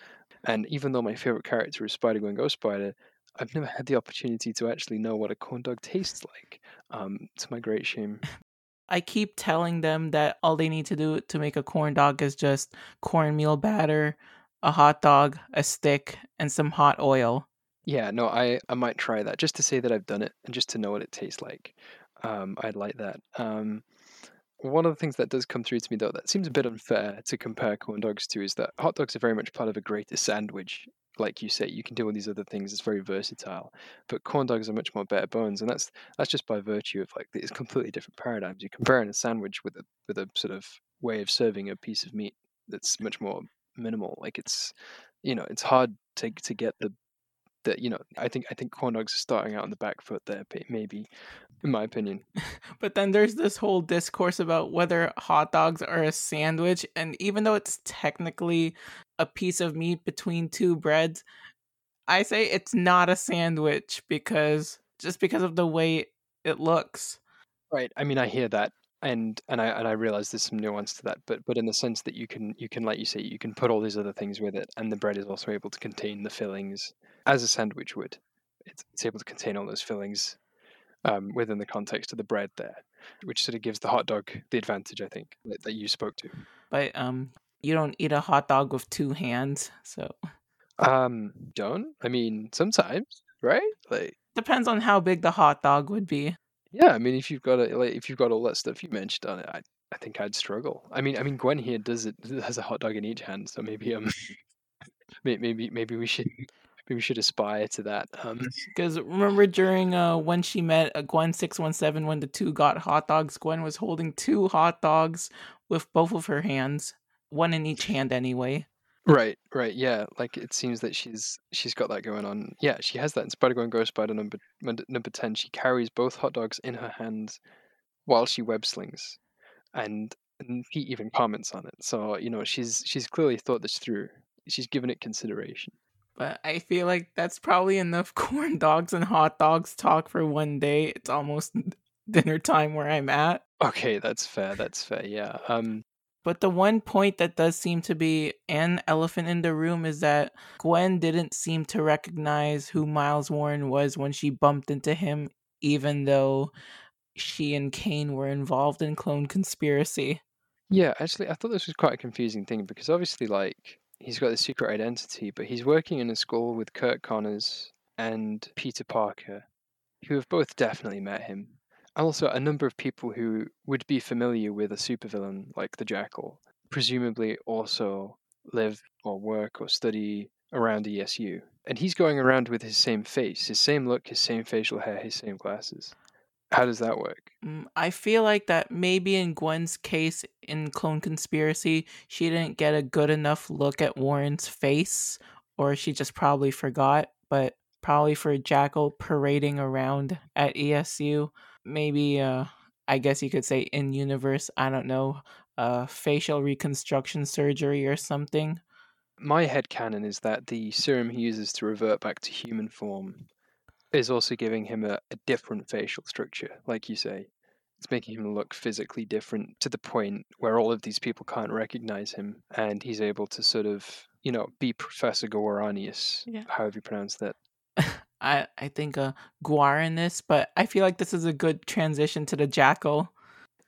And even though my favorite character is Spider Gwen Ghost Spider, I've never had the opportunity to actually know what a corn dog tastes like. Um, to my great shame. I keep telling them that all they need to do to make a corn dog is just cornmeal batter, a hot dog, a stick, and some hot oil. Yeah, no, I I might try that just to say that I've done it and just to know what it tastes like. Um, I'd like that. Um, one of the things that does come through to me though that seems a bit unfair to compare corn dogs to is that hot dogs are very much part of a greater sandwich. Like you say, you can do all these other things. It's very versatile, but corn dogs are much more bare bones, and that's that's just by virtue of like these completely different paradigms. You're comparing a sandwich with a with a sort of way of serving a piece of meat that's much more minimal. Like it's, you know, it's hard to to get the that you know I think I think corn dogs are starting out on the back foot there, maybe, in my opinion. But then there's this whole discourse about whether hot dogs are a sandwich, and even though it's technically a piece of meat between two breads, I say it's not a sandwich because just because of the way it looks. Right. I mean, I hear that, and and I and I realize there's some nuance to that, but but in the sense that you can you can like you say you can put all these other things with it, and the bread is also able to contain the fillings as a sandwich would. It's, it's able to contain all those fillings um, within the context of the bread there, which sort of gives the hot dog the advantage, I think, that, that you spoke to. But um, you don't eat a hot dog with two hands, so Um, don't I mean sometimes, right? Like, depends on how big the hot dog would be. Yeah, I mean if you've got a, like if you've got all that stuff you mentioned on it, I I think I'd struggle. I mean, I mean Gwen here does it has a hot dog in each hand, so maybe um maybe maybe we should maybe we should aspire to that. Um, Because remember during uh when she met uh, Gwen six one seven when the two got hot dogs, Gwen was holding two hot dogs with both of her hands, one in each hand anyway. Right, right, yeah. Like it seems that she's she's got that going on. Yeah, she has that in Spider Gwen Ghost Spider number number ten. She carries both hot dogs in her hands while she web slings, and, and he even comments on it. So you know she's she's clearly thought this through. She's given it consideration. But I feel like that's probably enough corn dogs and hot dogs talk for one day. It's almost dinner time where I'm at. Okay, that's fair. That's fair. Yeah. Um. But the one point that does seem to be an elephant in the room is that Gwen didn't seem to recognize who Miles Warren was when she bumped into him, even though she and Kaine were involved in clone conspiracy. Yeah, actually, I thought this was quite a confusing thing because obviously, like, he's got the secret identity, but he's working in a school with Curt Connors and Peter Parker, who have both definitely met him. Also, a number of people who would be familiar with a supervillain like the Jackal, presumably also live or work or study around ESU. And he's going around with his same face, his same look, his same facial hair, his same glasses. How does that work? Mm, I feel like that maybe in Gwen's case in Clone Conspiracy, she didn't get a good enough look at Warren's face, or she just probably forgot. But probably for a Jackal parading around at ESU, maybe, uh, I guess you could say in universe, I don't know, uh, facial reconstruction surgery or something. My head headcanon is that the serum he uses to revert back to human form is also giving him a, a different facial structure, like you say. It's making him look physically different to the point where all of these people can't recognize him, and he's able to sort of, you know, be Professor Goranius, Yeah. however you pronounce that. I, I think in this but I feel like this is a good transition to the Jackal.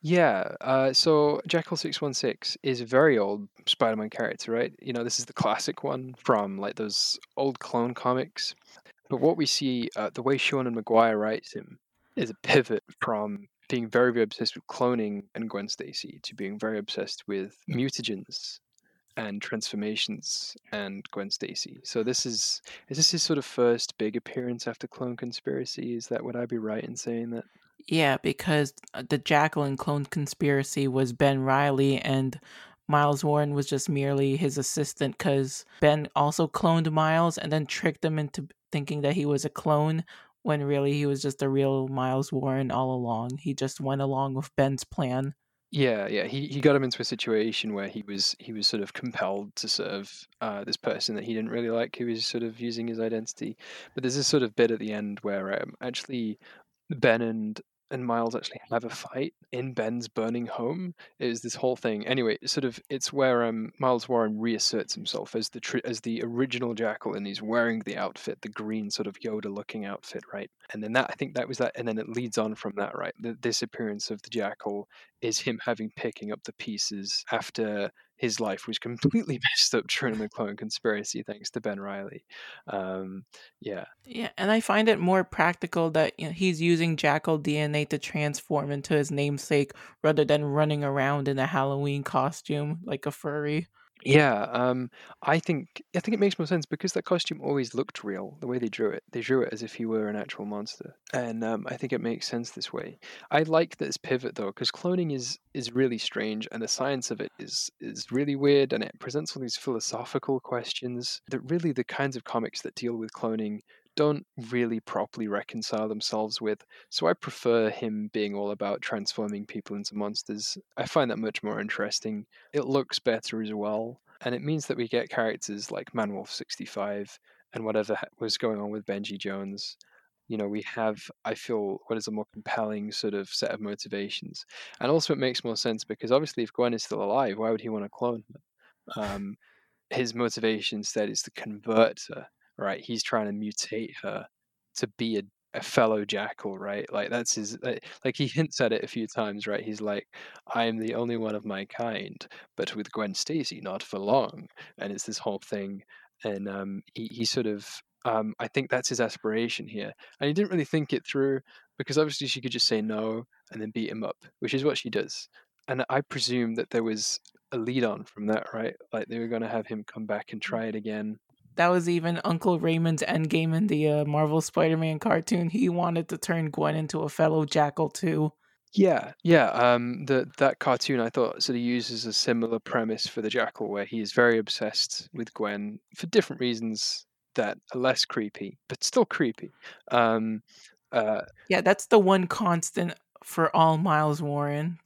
Yeah, uh, so Jackal six one six is a very old Spider-Man character, right? You know, this is the classic one from like those old clone comics. But what we see, uh, the way Seanan McGuire writes him, is a pivot from being very, very obsessed with cloning and Gwen Stacy to being very obsessed with mutagens and transformations and Gwen Stacy. So this is is this his sort of first big appearance after Clone Conspiracy? Is that would I be right in saying that? Yeah, because uh, the Jackal and Clone Conspiracy was Ben Reilly and Miles Warren was just merely his assistant because Ben also cloned Miles and then tricked him into thinking that he was a clone when really he was just a real Miles Warren all along. He just went along with Ben's plan. Yeah, yeah. He he got him into a situation where he was he was sort of compelled to serve uh, this person that he didn't really like, who was sort of using his identity. But there's this sort of bit at the end where um, actually Ben and and Miles actually have a fight in Ben's burning home. It is this whole thing. Anyway, sort of it's where um, Miles Warren reasserts himself as the tr- as the original Jackal, and he's wearing the outfit, the green sort of Yoda-looking outfit, right? And then that I think that was that, and then it leads on from that, right? The disappearance of the Jackal is him having picking up the pieces after his life was completely messed up during the clone conspiracy thanks to Ben Reilly. Um, yeah. Yeah, and I find it more practical that you know, he's using jackal DNA to transform into his namesake rather than running around in a Halloween costume like a furry. Yeah, um, I think I think it makes more sense because that costume always looked real. The way they drew it, they drew it as if he were an actual monster, and um, I think it makes sense this way. I like this pivot though, because cloning is is really strange, and the science of it is is really weird, and it presents all these philosophical questions that really the kinds of comics that deal with cloning don't really properly reconcile themselves with. So I prefer him being all about transforming people into monsters. I find that much more interesting. It looks better as well, and it means that we get characters like Manwolf 65 and whatever was going on with Benji Jones. You know, we have, I feel, what is a more compelling sort of set of motivations. And also, it makes more sense because obviously, if Gwen is still alive, why would he want to clone her? Um, his motivation instead is to convert her right? He's trying to mutate her to be a, a fellow jackal, right? Like that's his like he hints at it a few times, right? He's like, I am the only one of my kind, but with Gwen Stacy, not for long. And it's this whole thing. And um he, he sort of um I think that's his aspiration here. And he didn't really think it through because obviously she could just say no and then beat him up, which is what she does. And I presume that there was a lead on from that, right? Like they were going to have him come back and try it again that was even Uncle Raymond's endgame in the uh, Marvel Spider-Man cartoon. He wanted to turn Gwen into a fellow Jackal too. Yeah, yeah. Um, the that cartoon I thought sort of uses a similar premise for the Jackal, where he is very obsessed with Gwen for different reasons that are less creepy, but still creepy. Um, uh, yeah, that's the one constant for all Miles Warren.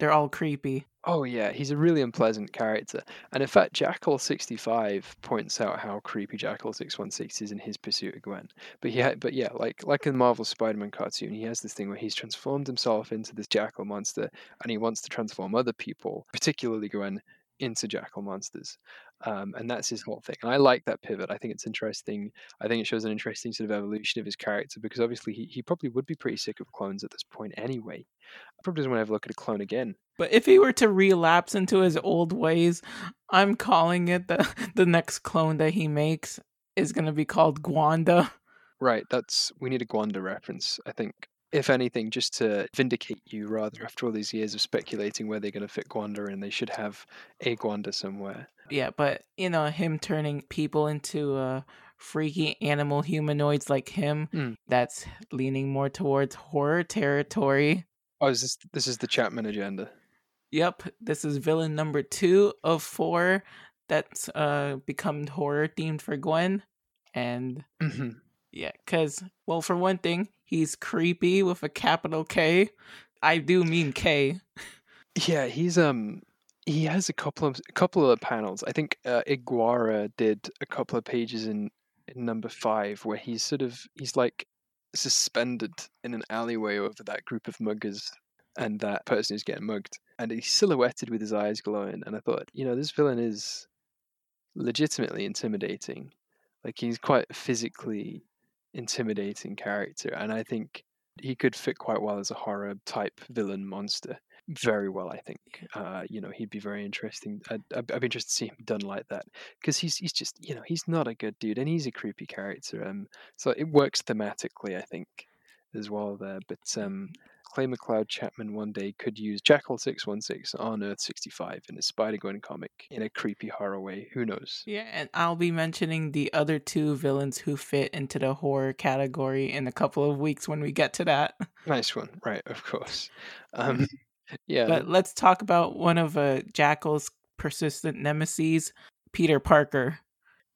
They're all creepy. Oh yeah, he's a really unpleasant character. And in fact, Jackal65 points out how creepy Jackal616 is in his pursuit of Gwen. But had, but yeah, like like in the Marvel Spider-Man cartoon, he has this thing where he's transformed himself into this Jackal monster and he wants to transform other people, particularly Gwen, into Jackal monsters. Um, and that's his whole thing. And I like that pivot. I think it's interesting. I think it shows an interesting sort of evolution of his character because obviously he, he probably would be pretty sick of clones at this point anyway. Probably doesn't want to ever look at a clone again. But if he were to relapse into his old ways, I'm calling it the the next clone that he makes is going to be called Gwanda. Right. That's we need a Gwanda reference. I think if anything, just to vindicate you rather after all these years of speculating where they're going to fit Gwanda and they should have a Gwanda somewhere. Yeah, but you know, him turning people into uh, freaky animal humanoids like him, mm. that's leaning more towards horror territory. Oh, is this this is the Chapman agenda? Yep, this is villain number two of four that's uh become horror themed for Gwen, and mm-hmm. yeah, because well, for one thing, he's creepy with a capital K. I do mean K. Yeah, he's um he has a couple of a couple of panels. I think uh, Ig Guara did a couple of pages in, in number five where he's sort of he's like suspended in an alleyway over that group of muggers and that person is getting mugged. And he's silhouetted with his eyes glowing. And I thought, you know, this villain is legitimately intimidating. Like he's quite physically intimidating character. And I think he could fit quite well as a horror type villain monster. very well. I think uh, you know he'd be very interesting. I'd, I'd, I'd be interested to see him done like that because he's he's just you know he's not a good dude and he's a creepy character. Um, so it works thematically, I think, as well there. But um, Clay McLeod Chapman one day could use Jackal six one six on Earth sixty five in a Spider Gwen comic in a creepy horror way. Who knows? Yeah, and I'll be mentioning the other two villains who fit into the horror category in a couple of weeks when we get to that. Nice one, right? Of course. Um, yeah. But let's talk about one of uh, Jackal's persistent nemesis, Peter Parker.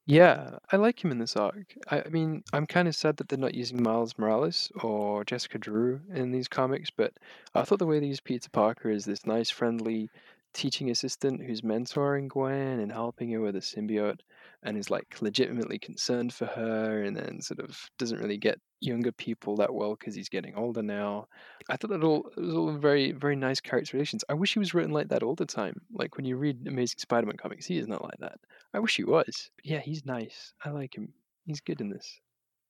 Yeah, I like him in this arc. I, I mean, I'm kind of sad that they're not using Miles Morales or Jessica Drew in these comics, but I thought the way they use Peter Parker is this nice, friendly teaching assistant who's mentoring Gwen and helping her with a symbiote and is like legitimately concerned for her and then sort of doesn't really get younger people that well because he's getting older now. I thought that all it was all very very nice characterizations. I wish he was written like that all the time. Like when you read Amazing Spider-Man comics, he is not like that. I wish he was. But yeah, he's nice. I like him. He's good in this.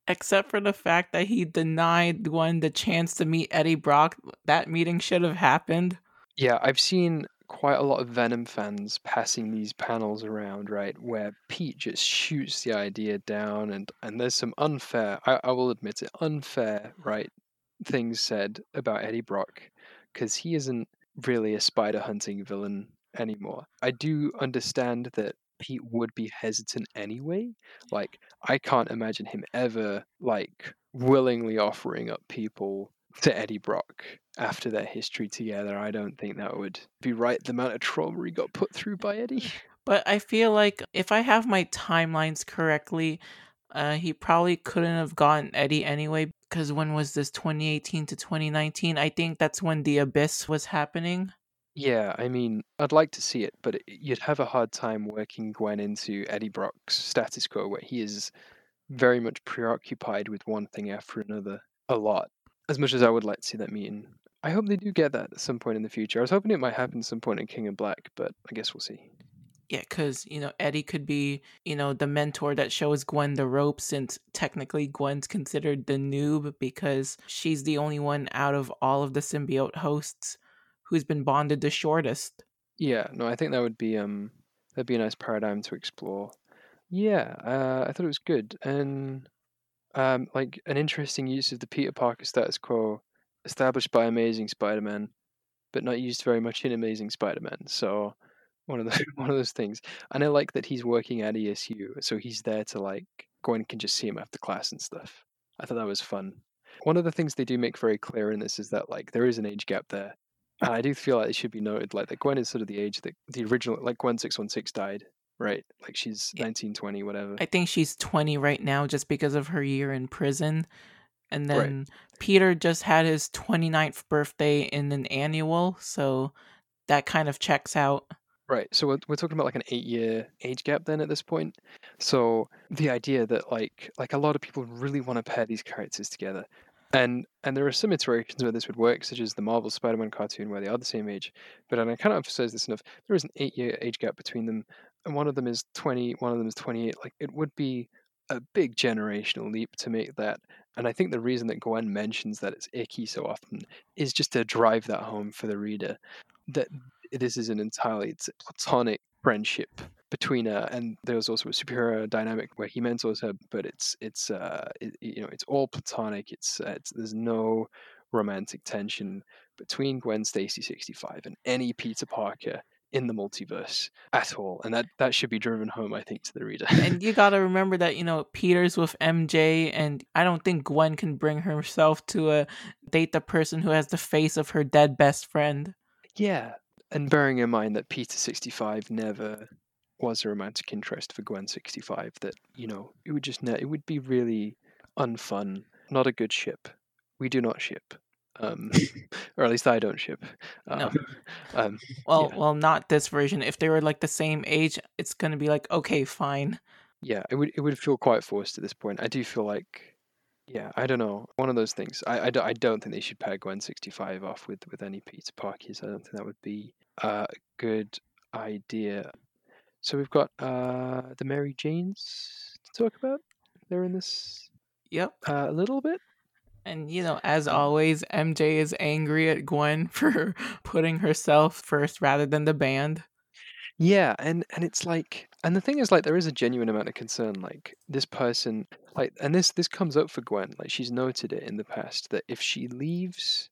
Except for the fact that he denied one the chance to meet Eddie Brock, that meeting should have happened. Yeah, I've seen quite a lot of Venom fans passing these panels around, right, where Pete just shoots the idea down, and and there's some unfair, I, I will admit it, unfair, right, things said about Eddie Brock, because he isn't really a spider hunting villain anymore. I do understand that Pete would be hesitant anyway. Like, I can't imagine him ever like willingly offering up people to Eddie Brock after their history together. I don't think that would be right. The amount of trauma he got put through by Eddie. But I feel like if I have my timelines correctly, uh, he probably couldn't have gotten Eddie anyway. Because when was this 2018 to 2019? I think that's when the Abyss was happening. Yeah, I mean, I'd like to see it, but you'd have a hard time working Gwen into Eddie Brock's status quo, where he is very much preoccupied with one thing after another a lot. As much as I would like to see that meeting, I hope they do get that at some point in the future. I was hoping it might happen at some point in King in Black, but I guess we'll see. Yeah, because, you know, Eddie could be, you know, the mentor that shows Gwen the ropes, since technically Gwen's considered the noob because she's the only one out of all of the symbiote hosts who's been bonded the shortest. Yeah, no, I think that would be um that'd be a nice paradigm to explore. Yeah, uh, I thought it was good and um like an interesting use of the Peter Parker status quo established by Amazing Spider-Man, but not used very much in Amazing Spider-Man. So one of the one of those things. And I like that he's working at ESU, so he's there to like Gwen can just see him after class and stuff. I thought that was fun. One of the things they do make very clear in this is that like there is an age gap there. And I do feel like it should be noted, like that Gwen is sort of the age that the original, like Gwen six one six died, right? Like she's nineteen twenty, whatever. I think she's 20 right now just because of her year in prison. And then right. Peter just had his 29th birthday in an annual, so that kind of checks out. Right. So we're, we're talking about like an eight year age gap then at this point. So the idea that like like a lot of people really want to pair these characters together. And and there are some iterations where this would work, such as the Marvel Spider-Man cartoon, where they are the same age. But and I cannot emphasize this enough. There is an eight-year age gap between them, and one of them is 20, one of them is twenty-eight. Like it would be a big generational leap to make that. And I think the reason that Gwen mentions that it's icky so often is just to drive that home for the reader. That this is an entirely platonic friendship between her and there's also a superior dynamic where he mentors her but it's it's uh it, you know it's all platonic it's, uh, it's there's no romantic tension between Gwen Stacy 65 and any Peter Parker in the multiverse at all and that that should be driven home i think to the reader and you got to remember that you know peter's with mj and i don't think gwen can bring herself to uh, date the person who has the face of her dead best friend yeah and bearing in mind that peter 65 never was a romantic interest for Gwen 65 that, you know, it would just, it would be really unfun, not a good ship. We do not ship. Um, or at least I don't ship. Um, no. Um, well, yeah. well, not this version. If they were like the same age, it's gonna be like okay, fine. Yeah, it would it would feel quite forced at this point. I do feel like, yeah, I don't know, one of those things. I I, don't, I don't think they should pair Gwen sixty five off with with any Peter Parkers. I don't think that would be a good idea. So we've got uh, the Mary Janes to talk about. They're in this Yep. uh, a little bit. And you know, as always, MJ is angry at Gwen for putting herself first rather than the band. Yeah, and and it's like and the thing is like there is a genuine amount of concern like this person like and this this comes up for Gwen like she's noted it in the past that if she leaves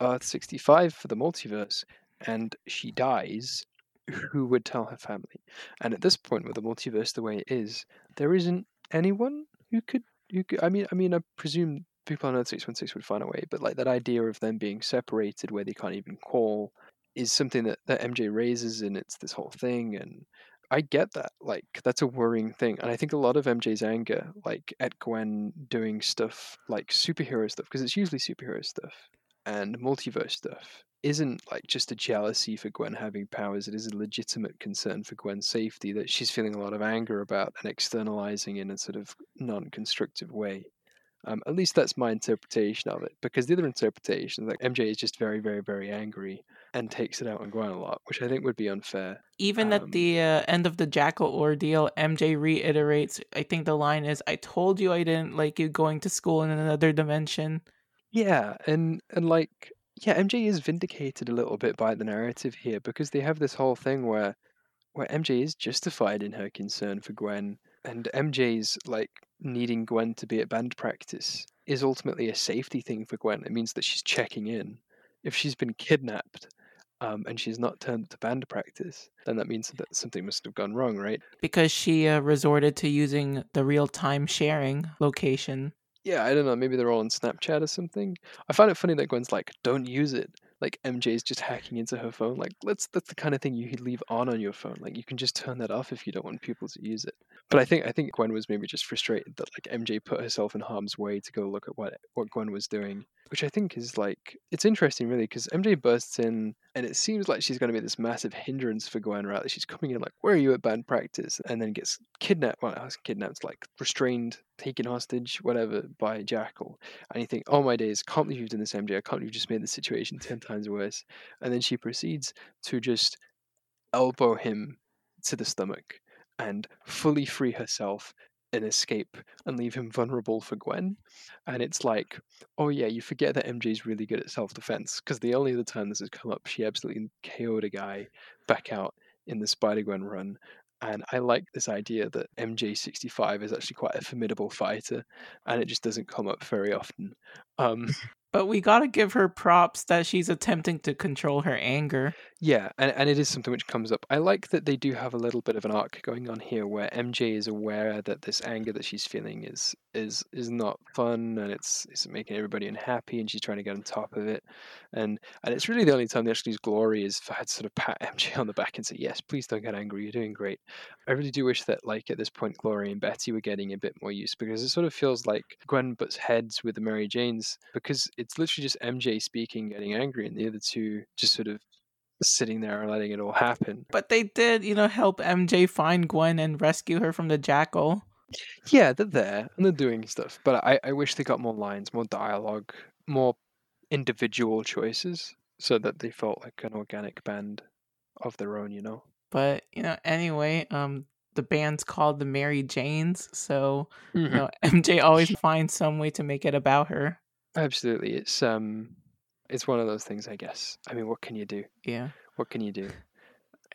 Earth 65 for the multiverse and she dies who would tell her family? And at this point with the multiverse the way it is there isn't anyone who could who could I mean I mean I presume people on Earth 616 would find a way but like that idea of them being separated where they can't even call is something that, that MJ raises and it's this whole thing and I get that. Like that's a worrying thing. And I think a lot of MJ's anger, like at Gwen doing stuff like superhero stuff, because it's usually superhero stuff and multiverse stuff, isn't like just a jealousy for Gwen having powers. It is a legitimate concern for Gwen's safety that she's feeling a lot of anger about and externalizing in a sort of non constructive way. Um, at least that's my interpretation of it. Because the other interpretation, like MJ is just very, very, very angry and takes it out on Gwen a lot, which I think would be unfair. Even um, at the uh, end of the Jackal ordeal, MJ reiterates, I think the line is, I told you I didn't like you going to school in another dimension. Yeah, and and like yeah, MJ is vindicated a little bit by the narrative here because they have this whole thing where where MJ is justified in her concern for Gwen and MJ's like needing Gwen to be at band practice is ultimately a safety thing for Gwen. It means that she's checking in. If she's been kidnapped um, and she's not turned up to band practice, then that means that something must have gone wrong, right? Because she uh, resorted to using the real time sharing location. Yeah, I don't know. Maybe they're all on Snapchat or something. I find it funny that Gwen's like, "Don't use it." Like MJ's just hacking into her phone. Like let's that's the kind of thing you leave on on your phone. Like you can just turn that off if you don't want people to use it. But I think I think Gwen was maybe just frustrated that like MJ put herself in harm's way to go look at what what Gwen was doing, which I think is like it's interesting really because MJ bursts in and it seems like she's going to be this massive hindrance for Gwen. Right, she's coming in like, "Where are you at band practice?" and then gets kidnapped. Well, kidnapped, like restrained, taken hostage, whatever, by Jackal. And you think, "Oh my days, can't believe you've done this, MJ. I can't believe you just made the situation ten times worse." And then she proceeds to just elbow him to the stomach and fully free herself and escape and leave him vulnerable for Gwen. And it's like, oh yeah, you forget that MJ's really good at self defense because the only other time this has come up, she absolutely KO'd a guy back out in the Spider Gwen run. And I like this idea that MJ65 is actually quite a formidable fighter, and it just doesn't come up very often. Um, but we gotta give her props that she's attempting to control her anger. Yeah, and, and it is something which comes up. I like that they do have a little bit of an arc going on here where MJ is aware that this anger that she's feeling is is is not fun and it's it's making everybody unhappy and she's trying to get on top of it. And and it's really the only time they actually use glory is for her to sort of pat MJ on the back and say, Yes, please don't get angry, you're doing great. I really do wish that like at this point Glory and Betty were getting a bit more use because it sort of feels like Gwen butts heads with the Mary Janes because it's literally just MJ speaking, getting angry, and the other two just sort of sitting there and letting it all happen. But they did, you know, help MJ find Gwen and rescue her from the jackal. Yeah, they're there and they're doing stuff, but I, I wish they got more lines, more dialogue, more individual choices so that they felt like an organic band of their own, you know? But, you know, anyway, um, the band's called the Mary Janes, so mm-hmm. you know, MJ always finds some way to make it about her. Absolutely. It's um it's one of those things, I guess. I mean, what can you do? Yeah. What can you do?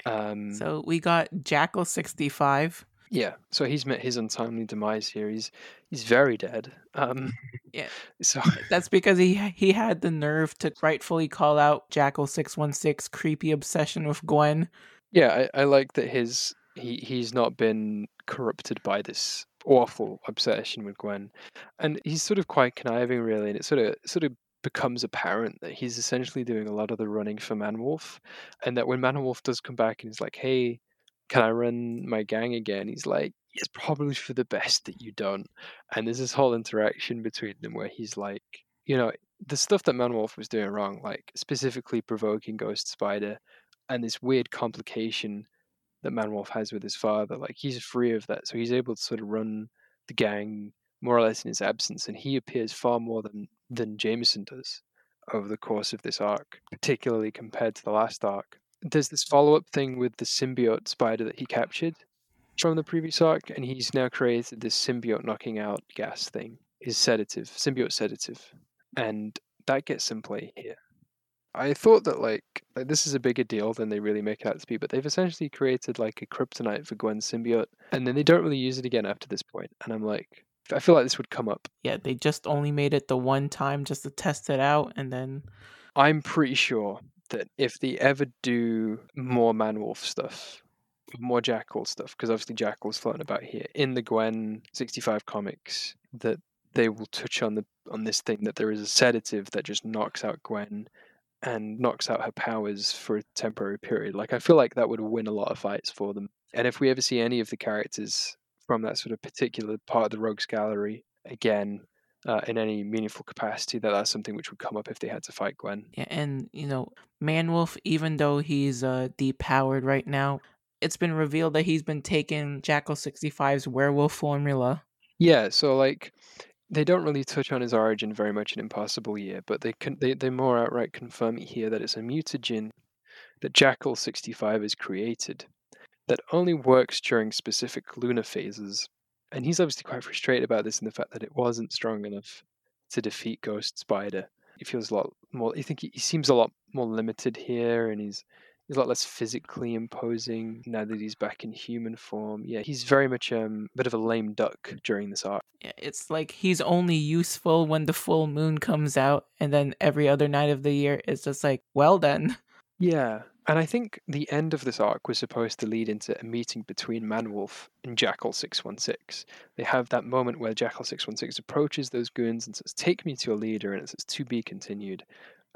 Um So we got Jackal 65. Yeah. So he's met his untimely demise here. He's he's very dead. Um yeah. So that's because he he had the nerve to rightfully call out Jackal 616 creepy obsession with Gwen. Yeah, I, I like that his he he's not been corrupted by this awful obsession with Gwen, and he's sort of quite conniving, really, and it sort of sort of becomes apparent that he's essentially doing a lot of the running for Manwolf, and that when Manwolf does come back and he's like, "Hey, can I run my gang again?" He's like, "It's probably for the best that you don't." And there's this whole interaction between them where he's like, you know, the stuff that Manwolf was doing wrong, like specifically provoking Ghost Spider, and this weird complication that Manwolf has with his father. Like he's free of that, so he's able to sort of run the gang more or less in his absence, and he appears far more than than Jameson does over the course of this arc, particularly compared to the last arc. There's this follow up thing with the symbiote spider that he captured from the previous arc, and he's now created this symbiote knocking out gas thing. is sedative, symbiote sedative, and that gets some play here. I thought that like like this is a bigger deal than they really make it out to be, but they've essentially created like a kryptonite for Gwen's symbiote, and then they don't really use it again after this point. And I'm like, I feel like this would come up. Yeah, they just only made it the one time just to test it out, and then I'm pretty sure that if they ever do more Manwolf stuff, more Jackal stuff, because obviously Jackal's floating about here in the Gwen 65 comics, that they will touch on the on this thing that there is a sedative that just knocks out Gwen and knocks out her powers for a temporary period. Like I feel like that would win a lot of fights for them. And if we ever see any of the characters from that sort of particular part of the Rogues Gallery again uh, in any meaningful capacity, that that's something which would come up if they had to fight Gwen. yeah, and you know, Manwolf, even though he's uh depowered right now, it's been revealed that he's been taking Jackal 65's werewolf formula. Yeah, so like they don't really touch on his origin very much in Impossible Year, but they can they, they more outright confirm it here that it's a mutagen that Jackal 65 has created that only works during specific lunar phases. And he's obviously quite frustrated about this and the fact that it wasn't strong enough to defeat Ghost Spider. He feels a lot more. I think he, he seems a lot more limited here, and he's he's a lot less physically imposing now that he's back in human form. Yeah, he's very much um, a bit of a lame duck during this arc. Yeah, It's like he's only useful when the full moon comes out, and then every other night of the year it's just like, well then. Yeah, and I think the end of this arc was supposed to lead into a meeting between Manwolf and Jackal 616. They have that moment where Jackal 616 approaches those goons and says, Take me to your leader, and it says, To be continued.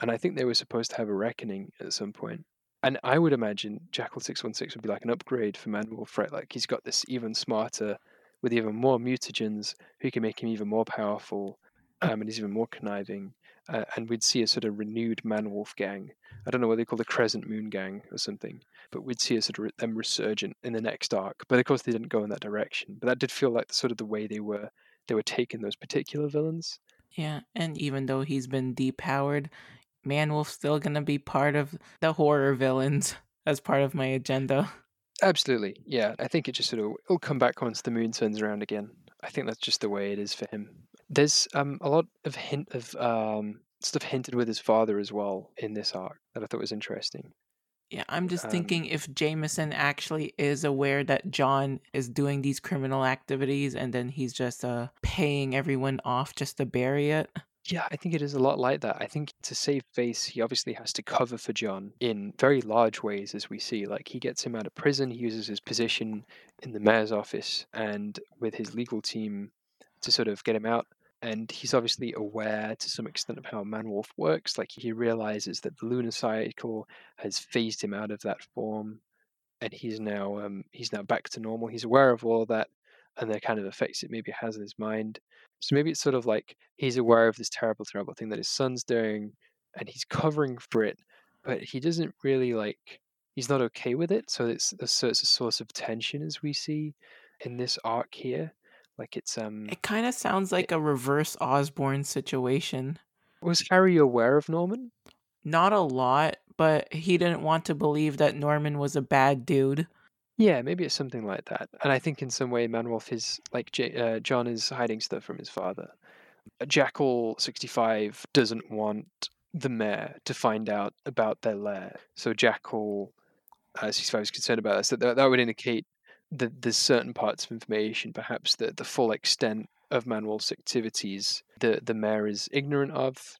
And I think they were supposed to have a reckoning at some point. And I would imagine Jackal 616 would be like an upgrade for Manwolf, right? Like he's got this even smarter, with even more mutagens who can make him even more powerful, um, and he's even more conniving. Uh, and we'd see a sort of renewed Manwolf gang. I don't know what they call the Crescent Moon Gang or something, but we'd see a sort of re- them resurgent in the next arc. But of course, they didn't go in that direction. But that did feel like sort of the way they were they were taking those particular villains. Yeah, and even though he's been depowered, Manwolf's still gonna be part of the horror villains as part of my agenda. Absolutely, yeah. I think it just sort of it'll come back once the moon turns around again. I think that's just the way it is for him. There's um a lot of hint of um stuff hinted with his father as well in this arc that I thought was interesting. Yeah, I'm just Um, thinking if Jameson actually is aware that John is doing these criminal activities and then he's just uh paying everyone off just to bury it. Yeah, I think it is a lot like that. I think to save face, he obviously has to cover for John in very large ways, as we see. Like he gets him out of prison, he uses his position in the mayor's office and with his legal team to sort of get him out. And he's obviously aware to some extent of how Manwolf works. Like he realizes that the lunar cycle has phased him out of that form, and he's now um, he's now back to normal. He's aware of all that, and the kind of effects it maybe has on his mind. So maybe it's sort of like he's aware of this terrible, terrible thing that his son's doing, and he's covering for it, but he doesn't really like. He's not okay with it, so it's so it's a source of tension as we see in this arc here. Like it's um. It kind of sounds like a reverse Osborne situation. Was Harry aware of Norman? Not a lot, but he didn't want to believe that Norman was a bad dude. Yeah, maybe it's something like that. And I think in some way, Manwolf is like J- uh, John is hiding stuff from his father. Uh, Jackal sixty five doesn't want the mayor to find out about their lair, so Jackal uh, sixty five is concerned about this. That that would indicate there's certain parts of information, perhaps the the full extent of Manwolf's activities, the the mayor is ignorant of.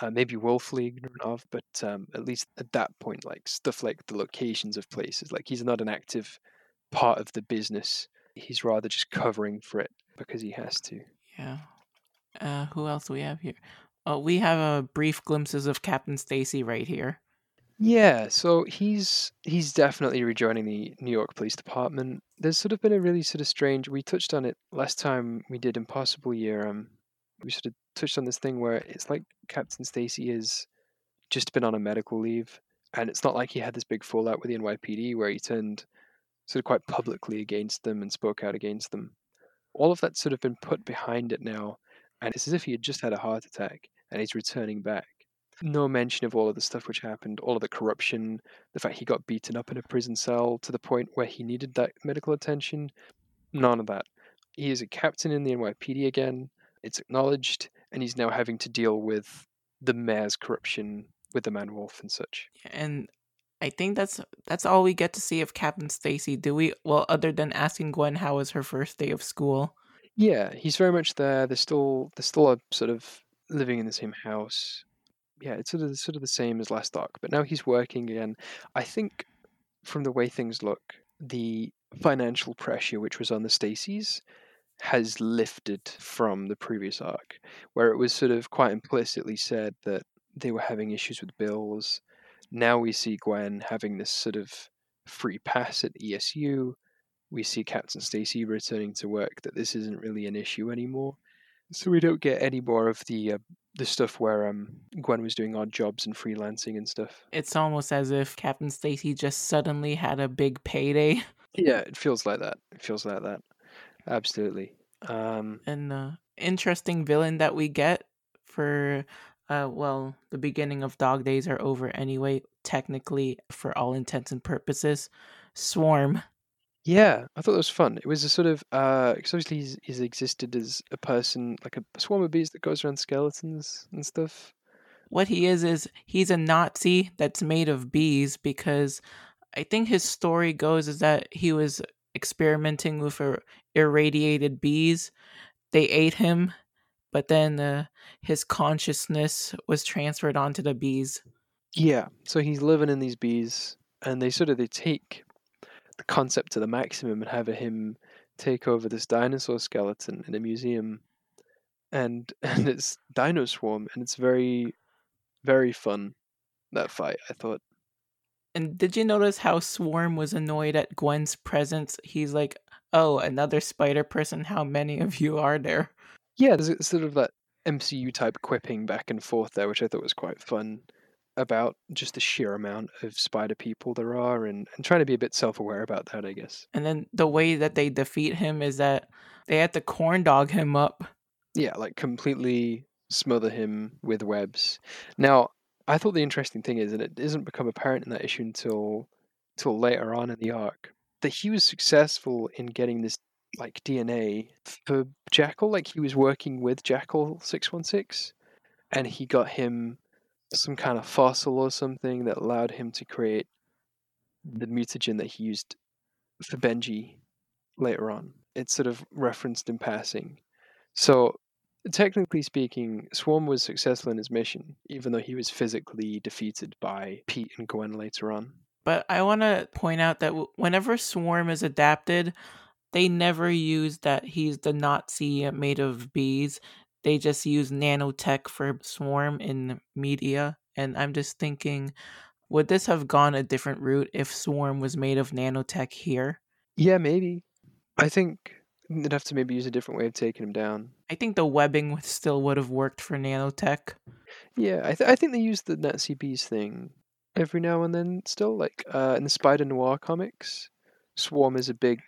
Uh, maybe willfully ignorant of, but um, at least at that point, like stuff like the locations of places, like he's not an active part of the business. He's rather just covering for it because he has to. Yeah. Uh, who else do we have here? Oh, we have a brief glimpses of Captain Stacy right here. Yeah, so he's he's definitely rejoining the New York Police Department. There's sort of been a really sort of strange. We touched on it last time we did Impossible Year. Um, we sort of touched on this thing where it's like Captain Stacy has just been on a medical leave, and it's not like he had this big fallout with the NYPD where he turned sort of quite publicly against them and spoke out against them. All of that's sort of been put behind it now, and it's as if he had just had a heart attack and he's returning back. No mention of all of the stuff which happened, all of the corruption, the fact he got beaten up in a prison cell to the point where he needed that medical attention. None of that. He is a captain in the NYPD again, It's acknowledged, and he's now having to deal with the mayor's corruption with the man wolf and such. And I think that's that's all we get to see of Captain Stacy. Do we? Well, other than asking Gwen how was her first day of school. Yeah, he's very much there. They're still they're still a sort of living in the same house. Yeah, it's sort of sort of the same as last arc, but now he's working again. I think from the way things look, the financial pressure which was on the Stacys has lifted from the previous arc, where it was sort of quite implicitly said that they were having issues with bills. Now we see Gwen having this sort of free pass at ESU. We see Captain Stacy returning to work. That this isn't really an issue anymore. So we don't get any more of the uh, the stuff where um Gwen was doing odd jobs and freelancing and stuff. It's almost as if Captain Stacy just suddenly had a big payday. Yeah, it feels like that. It feels like that. Absolutely. Um, An uh, interesting villain that we get for uh well, the beginning of Dog Days are over anyway, technically for all intents and purposes. Swarm. Yeah, I thought that was fun. It was a sort of uh, because obviously he's, he's existed as a person, like a swarm of bees that goes around skeletons and stuff. What he is is he's a Nazi that's made of bees because I think his story goes is that he was experimenting with ir- irradiated bees. They ate him, but then uh, his consciousness was transferred onto the bees. Yeah, so he's living in these bees, and they sort of they take the concept to the maximum and have him take over this dinosaur skeleton in a museum, and and it's Dino Swarm, and it's very, very fun. That fight, I thought. And did you notice how Swarm was annoyed at Gwen's presence? He's like, "Oh, another spider person. How many of you are there?" Yeah, there's sort of that MCU type quipping back and forth there, which I thought was quite fun about just the sheer amount of spider people there are and, and trying to be a bit self aware about that, I guess. And then the way that they defeat him is that they had to corn dog him up. Yeah, like completely smother him with webs. Now, I thought the interesting thing is, and it doesn't become apparent in that issue until till later on in the arc, that he was successful in getting this like DNA for Jackal. Like he was working with Jackal six one six, and he got him some kind of fossil or something that allowed him to create the mm-hmm. mutagen that he used for Benji later on. It's sort of referenced in passing. So technically speaking, Swarm was successful in his mission, even though he was physically defeated by Pete and Gwen later on. But I want to point out that whenever Swarm is adapted, they never use that he's the Nazi made of bees. They just use nanotech for Swarm in media. And I'm just thinking, would this have gone a different route if Swarm was made of nanotech here? Yeah, maybe. I think they'd have to maybe use a different way of taking him down. I think the webbing would still would have worked for nanotech. Yeah, I, th- I think they use the Nazi bees thing every now and then still. Like uh, in the Spider Noir comics, Swarm is a big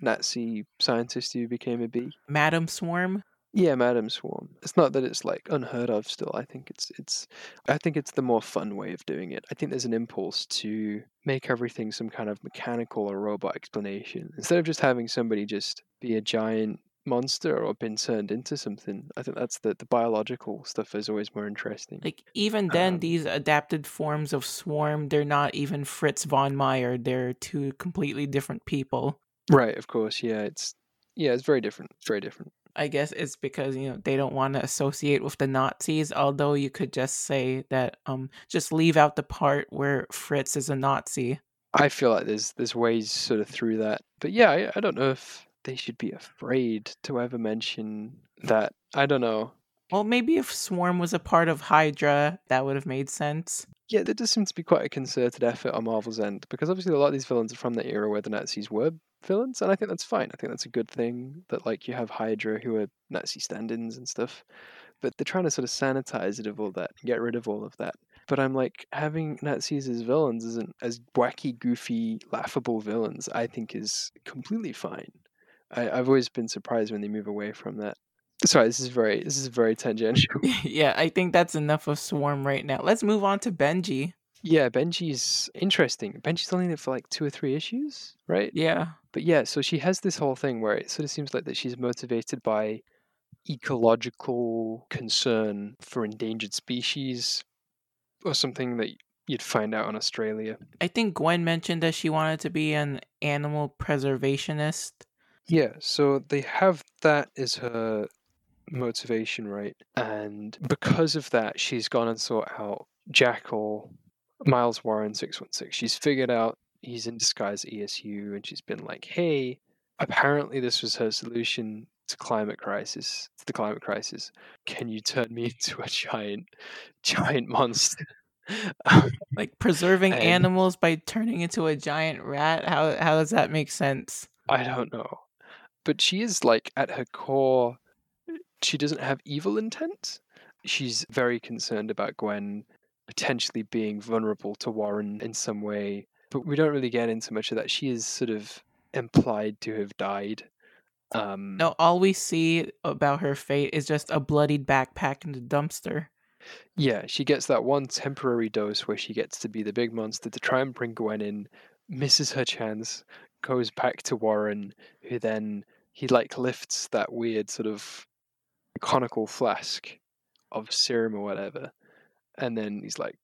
Nazi scientist who became a bee. Madam Swarm? Yeah, Madam Swarm. It's not that it's like unheard of still. I think it's it's I think it's the more fun way of doing it. I think there's an impulse to make everything some kind of mechanical or robot explanation. Instead of just having somebody just be a giant monster or been turned into something. I think that's the the biological stuff is always more interesting. Like even then, Um, these adapted forms of Swarm, they're not even Fritz von Meyer. They're two completely different people. right, of course. Yeah, it's yeah, it's very different. It's very different. I guess it's because you know they don't want to associate with the Nazis. Although you could just say that, um, just leave out the part where Fritz is a Nazi. I feel like there's there's ways sort of through that. But yeah, I, I don't know if they should be afraid to ever mention that. I don't know. Well, maybe if Swarm was a part of Hydra, that would have made sense. Yeah, there does seem to be quite a concerted effort on Marvel's end because obviously a lot of these villains are from the era where the Nazis were villains, and I think that's fine. I think that's a good thing that like you have Hydra who are Nazi stand-ins and stuff, but they're trying to sort of sanitize it of all that, get rid of all of that. But I'm like having Nazis as villains isn't as wacky, goofy, laughable villains. I think is completely fine. I, I've always been surprised when they move away from that. Sorry, this is very this is very tangential. yeah, I think that's enough of Swarm right now. Let's move on to Benji. Yeah, Benji's interesting. Benji's only in it for like two or three issues, right? Yeah. But yeah, so she has this whole thing where it sort of seems like that she's motivated by ecological concern for endangered species or something that you'd find out in Australia. I think Gwen mentioned that she wanted to be an animal preservationist. Yeah, so they have that as her motivation, right? And because of that, she's gone and sought out Jackal, Miles Warren 616. She's figured out he's in disguise at ESU, and she's been like, hey, apparently this was her solution to climate crisis, to the climate crisis. Can you turn me into a giant, giant monster? like preserving And- animals by turning into a giant rat. How how does that make sense? I don't know. But she is like at her core she doesn't have evil intent. She's very concerned about Gwen potentially being vulnerable to Warren in some way. But we don't really get into much of that. She is sort of implied to have died. Um No, all we see about her fate is just a bloodied backpack in the dumpster. Yeah, she gets that one temporary dose where she gets to be the big monster to try and bring Gwen in, misses her chance, goes back to Warren, who then he like lifts that weird sort of conical flask of serum or whatever, and then he's like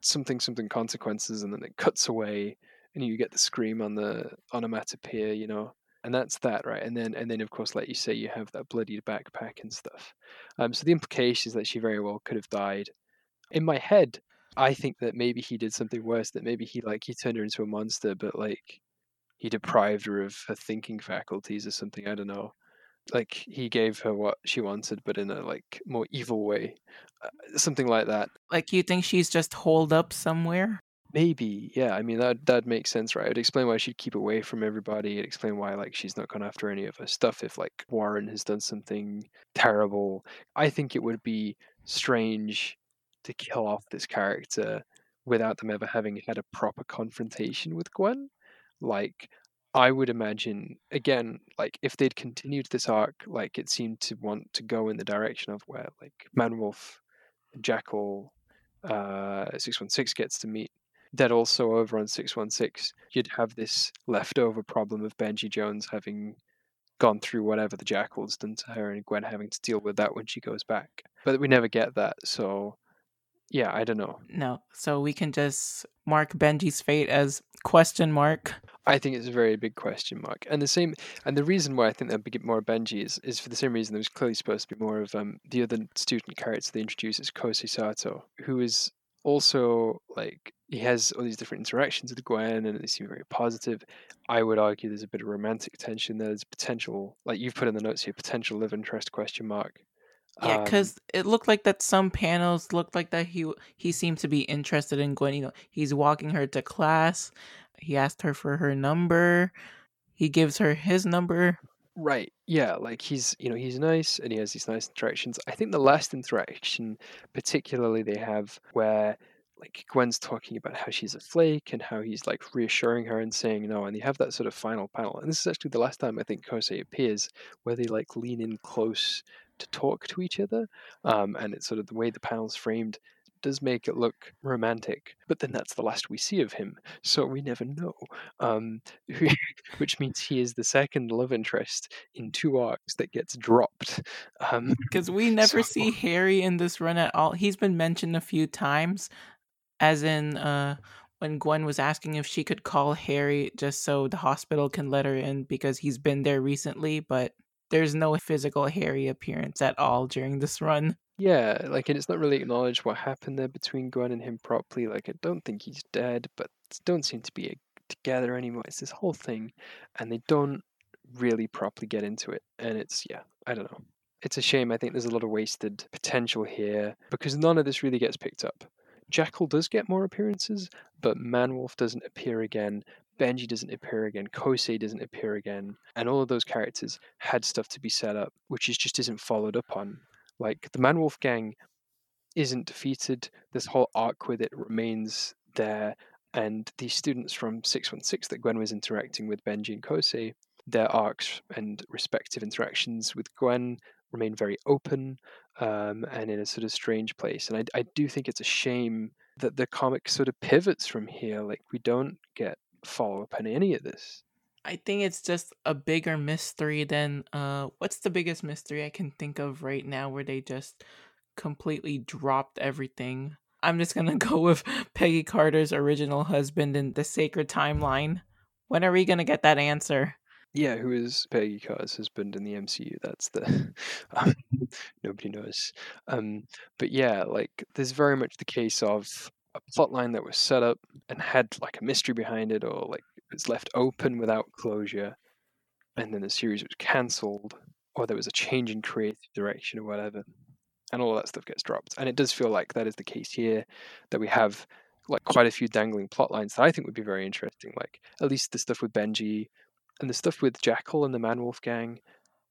something something consequences, and then it cuts away, and you get the scream on the onomatopoeia, you know. And that's that, right? And then, and then, of course, like you say, you have that bloodied backpack and stuff. Um, so the implication is that she very well could have died. In my head, I think that maybe he did something worse. That maybe he like he turned her into a monster, but like he deprived her of her thinking faculties or something. I don't know. Like he gave her what she wanted, but in a like more evil way, uh, something like that. Like you think she's just holed up somewhere? Maybe, yeah. I mean, that that makes sense, right? It'd explain why she'd keep away from everybody. It'd explain why, like, she's not gone after any of her stuff if, like, Warren has done something terrible. I think it would be strange to kill off this character without them ever having had a proper confrontation with Gwen. Like, I would imagine, again, like, if they'd continued this arc, like, it seemed to want to go in the direction of where, like, Manwolf, Jackal, uh, 616 gets to meet that also over on 616 you'd have this leftover problem of benji jones having gone through whatever the jackal's done to her and gwen having to deal with that when she goes back. But we never get that so yeah i don't know No. So we can just mark Benji's fate as question mark. i think it's a very big question mark and the same and the reason why i think there'll be more benji is, is for the same reason there was clearly supposed to be more of um, the other student character they introduced is kosei sato who is also like he has all these different interactions with Gwen and they seem very positive. I would argue there's a bit of romantic tension. There's potential, like you've put in the notes here, potential love interest question mark. Yeah, Um, because it looked like that some panels looked like that he he seemed to be interested in Gwen. You know, he's walking her to class. He asked her for her number. He gives her his number. Right. Yeah. Like he's, you know, he's nice and he has these nice interactions. I think the last interaction, particularly, they have where like Gwen's talking about how she's a flake and how he's like reassuring her and saying no, and they have that sort of final panel. And this is actually the last time I think Kosei appears, where they like lean in close to talk to each other. Um, and it's sort of the way the panel's framed does make it look romantic. But then that's the last we see of him, so we never know. Um, which means he is the second love interest in two arcs that gets dropped. Um, Because we never So- see Harry in this run at all. He's been mentioned a few times, as in uh, when Gwen was asking if she could call Harry just so the hospital can let her in because he's been there recently, but there's no physical Harry appearance at all during this run. yeah, like, and it's not really acknowledged what happened there between Gwen and him properly. Like, I don't think he's dead, but don't seem to be uh, together anymore. It's this whole thing, and they don't really properly get into it. And it's, yeah, I don't know. It's a shame. I think there's a lot of wasted potential here because none of this really gets picked up. Jackal does get more appearances, but Manwolf doesn't appear again. Benji doesn't appear again. Kosei doesn't appear again. And all of those characters had stuff to be set up, which is just isn't followed up on. Like the Manwolf gang isn't defeated. This whole arc with it remains there. And these students from 616 that Gwen was interacting with, Benji and Kosei, their arcs and respective interactions with Gwen remain very open um, and in a sort of strange place. And I, I do think it's a shame that the comic sort of pivots from here. Like we don't get follow up on any of this. I think it's just a bigger mystery than uh what's the biggest mystery I can think of right now where they just completely dropped everything. I'm just gonna go with Peggy Carter's original husband in the sacred timeline. When are we gonna get that answer? Yeah, who is Peggy Carter's husband in the MCU? That's the um, nobody knows. Um, but yeah, like there's very much the case of a plotline that was set up and had like a mystery behind it, or like it's left open without closure, and then the series was cancelled, or there was a change in creative direction or whatever, and all that stuff gets dropped. And it does feel like that is the case here, that we have like quite a few dangling plot lines that I think would be very interesting. Like at least the stuff with Benji and the stuff with Jackal and the Manwolf gang,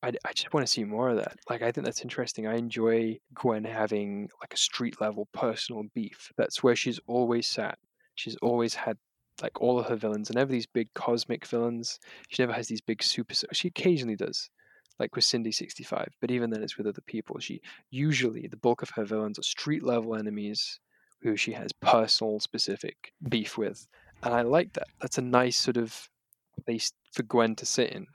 I, I just want to see more of that. Like, I think that's interesting. I enjoy Gwen having like a street level personal beef. That's where she's always sat. She's always had like all of her villains, and never these big cosmic villains. She never has these big super. She occasionally does, like with Cindy 65, but even then it's with other people. She usually, the bulk of her villains are street level enemies who she has personal specific beef with. And I like that. That's a nice sort of place for Gwen to sit in.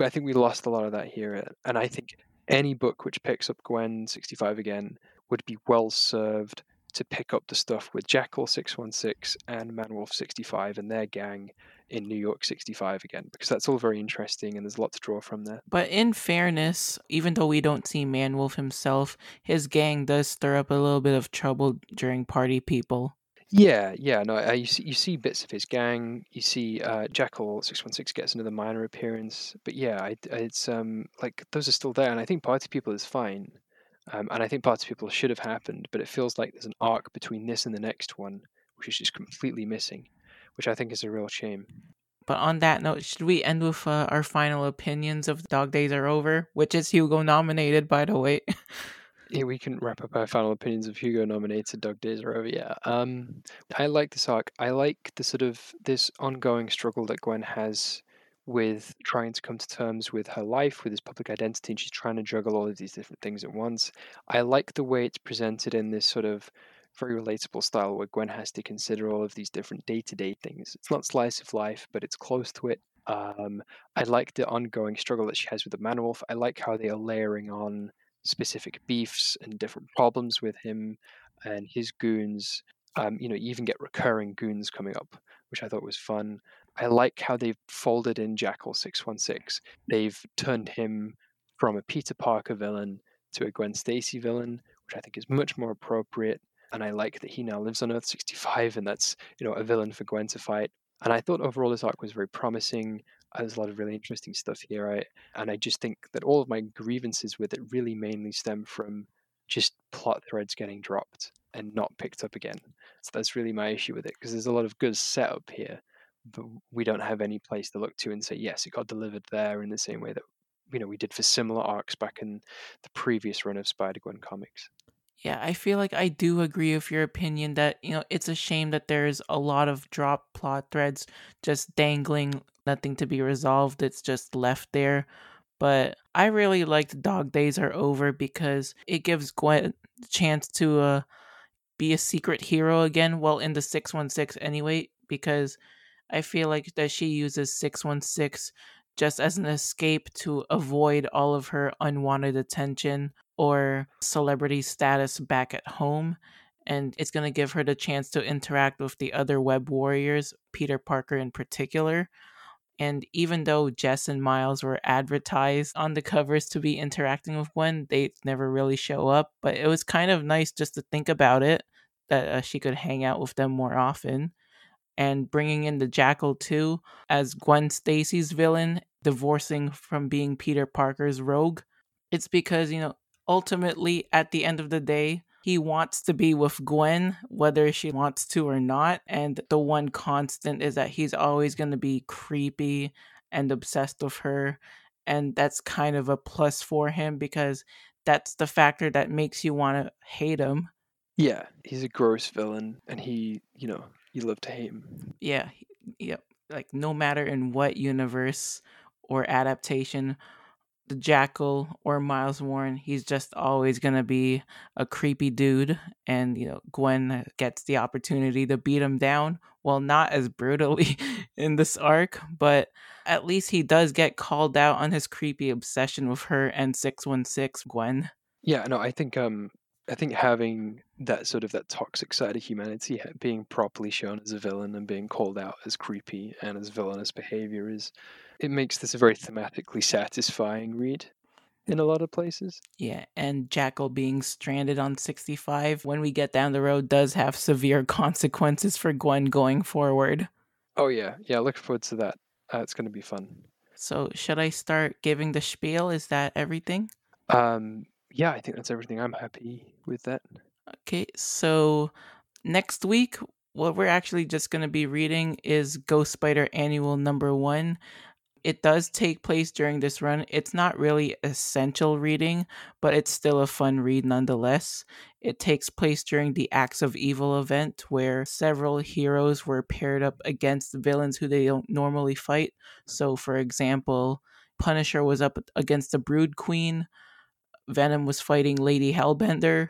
I think we lost a lot of that here. And I think any book which picks up Gwen 65 again would be well served to pick up the stuff with Jackal 616 and Manwolf 65 and their gang in New York 65 again, because that's all very interesting and there's a lot to draw from there. But in fairness, even though we don't see Manwolf himself, his gang does stir up a little bit of trouble during Party People. Yeah, yeah, no, uh, you see, you see bits of his gang. You see uh, Jackal six one six gets another minor appearance, but yeah, I, it's um like those are still there, and I think Party People is fine, um, and I think Party People should have happened, but it feels like there's an arc between this and the next one, which is just completely missing, which I think is a real shame. But on that note, should we end with uh, our final opinions of Dog Days Are Over, which is Hugo nominated, by the way? we can wrap up our final opinions of Hugo nominated Dog Days Are Over. Yeah. Um, I like this arc. I like the sort of this ongoing struggle that Gwen has with trying to come to terms with her life, with his public identity, and she's trying to juggle all of these different things at once. I like the way it's presented in this sort of very relatable style where Gwen has to consider all of these different day to day things. It's not slice of life, but it's close to it. Um, I like the ongoing struggle that she has with the man wolf. I like how they are layering on specific beefs and different problems with him and his goons. Um, you know, you even get recurring goons coming up, which I thought was fun. I like how they've folded in Jackal 616. They've turned him from a Peter Parker villain to a Gwen Stacy villain, which I think is much more appropriate. And I like that he now lives on Earth 65, and that's you know a villain for Gwen to fight. And I thought overall this arc was very promising. There's a lot of really interesting stuff here, right? And I just think that all of my grievances with it really mainly stem from just plot threads getting dropped and not picked up again. So that's really my issue with it because there's a lot of good setup here, but we don't have any place to look to and say, yes, it got delivered there in the same way that you know we did for similar arcs back in the previous run of Spider Gwen comics. Yeah, I feel like I do agree with your opinion that, you know, it's a shame that there's a lot of drop plot threads just dangling, nothing to be resolved. It's just left there. But I really liked Dog Days Are Over because it gives Gwen a chance to uh, be a secret hero again. Well, in the 616 anyway, because I feel like that she uses 616 just as an escape to avoid all of her unwanted attention or celebrity status back at home. And it's going to give her the chance to interact with the other web warriors, Peter Parker in particular. And even though Jess and Miles were advertised on the covers to be interacting with Gwen, they never really show up. But it was kind of nice just to think about it that uh, she could hang out with them more often. And bringing in the Jackal too as Gwen Stacy's villain, divorcing from being Peter Parker's rogue. It's because, you know, ultimately, at the end of the day, he wants to be with Gwen, whether she wants to or not. And the one constant is that he's always going to be creepy and obsessed with her. And that's kind of a plus for him because that's the factor that makes you want to hate him. Yeah, he's a gross villain, and he, you know, you love to hate him. Yeah, yep. Like no matter in what universe or adaptation, the Jackal or Miles Warren, he's just always going to be a creepy dude. And, you know, Gwen gets the opportunity to beat him down. Well, not as brutally in this arc, but at least he does get called out on his creepy obsession with her and 616 Gwen. Yeah, no, I think um I think having that sort of that toxic side of humanity being properly shown as a villain and being called out as creepy and as villainous behavior is it makes this a very thematically satisfying read in a lot of places. Yeah, and Jackal being stranded on 65 when we get down the road does have severe consequences for Gwen going forward. Oh yeah, yeah, look forward to that. Uh, it's going to be fun. So, should I start giving the spiel? Is that everything? Um, yeah, I think that's everything. I'm happy with that. Okay, so next week, what we're actually just going to be reading is Ghost Spider Annual Number One. It does take place during this run. It's not really essential reading, but it's still a fun read nonetheless. It takes place during the Acts of Evil event, where several heroes were paired up against villains who they don't normally fight. So, for example, Punisher was up against the Brood Queen, Venom was fighting Lady Hellbender,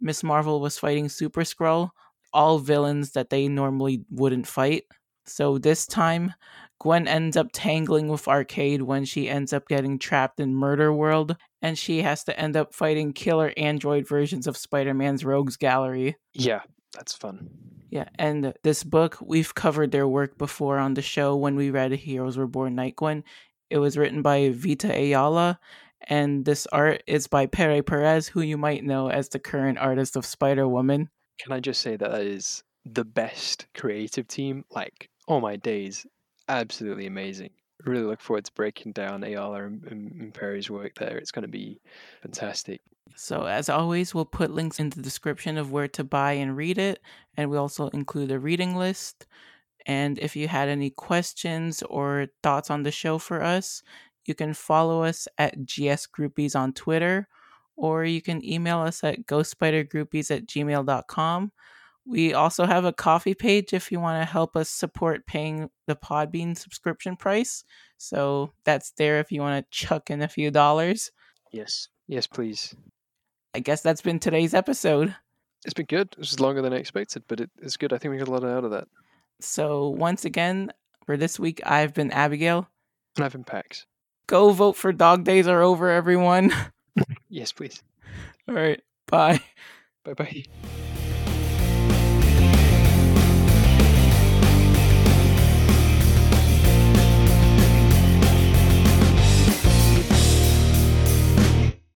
Miss Marvel was fighting Super Skrull, all villains that they normally wouldn't fight. So this time, Gwen ends up tangling with Arcade when she ends up getting trapped in Murder World, and she has to end up fighting killer android versions of Spider Man's Rogues Gallery. Yeah, that's fun. Yeah, and this book, we've covered their work before on the show when we read Heroes Reborn Night Gwen. It was written by Vita Ayala, and this art is by Pere Perez, who you might know as the current artist of Spider Woman. Can I just say that that is the best creative team? Like, oh my days, absolutely amazing. Really look forward to breaking down Ayala and, and Pere's work there. It's going to be fantastic. So, as always, we'll put links in the description of where to buy and read it, and we also include a reading list. And if you had any questions or thoughts on the show for us, you can follow us at GS Groupies on Twitter, or you can email us at ghostspidergroupies at gmail.com. We also have a Ko-fi page if you want to help us support paying the Podbean subscription price. So that's there if you want to chuck in a few dollars. Yes. Yes, please. I guess that's been today's episode. It's been good. It was longer than I expected, but it, it's good. I think we got a lot out of that. So once again, for this week, I've been Abigail. And I've been Pax. Go vote for Dog Days Are Over, everyone. yes, please. All right. Bye. Bye bye.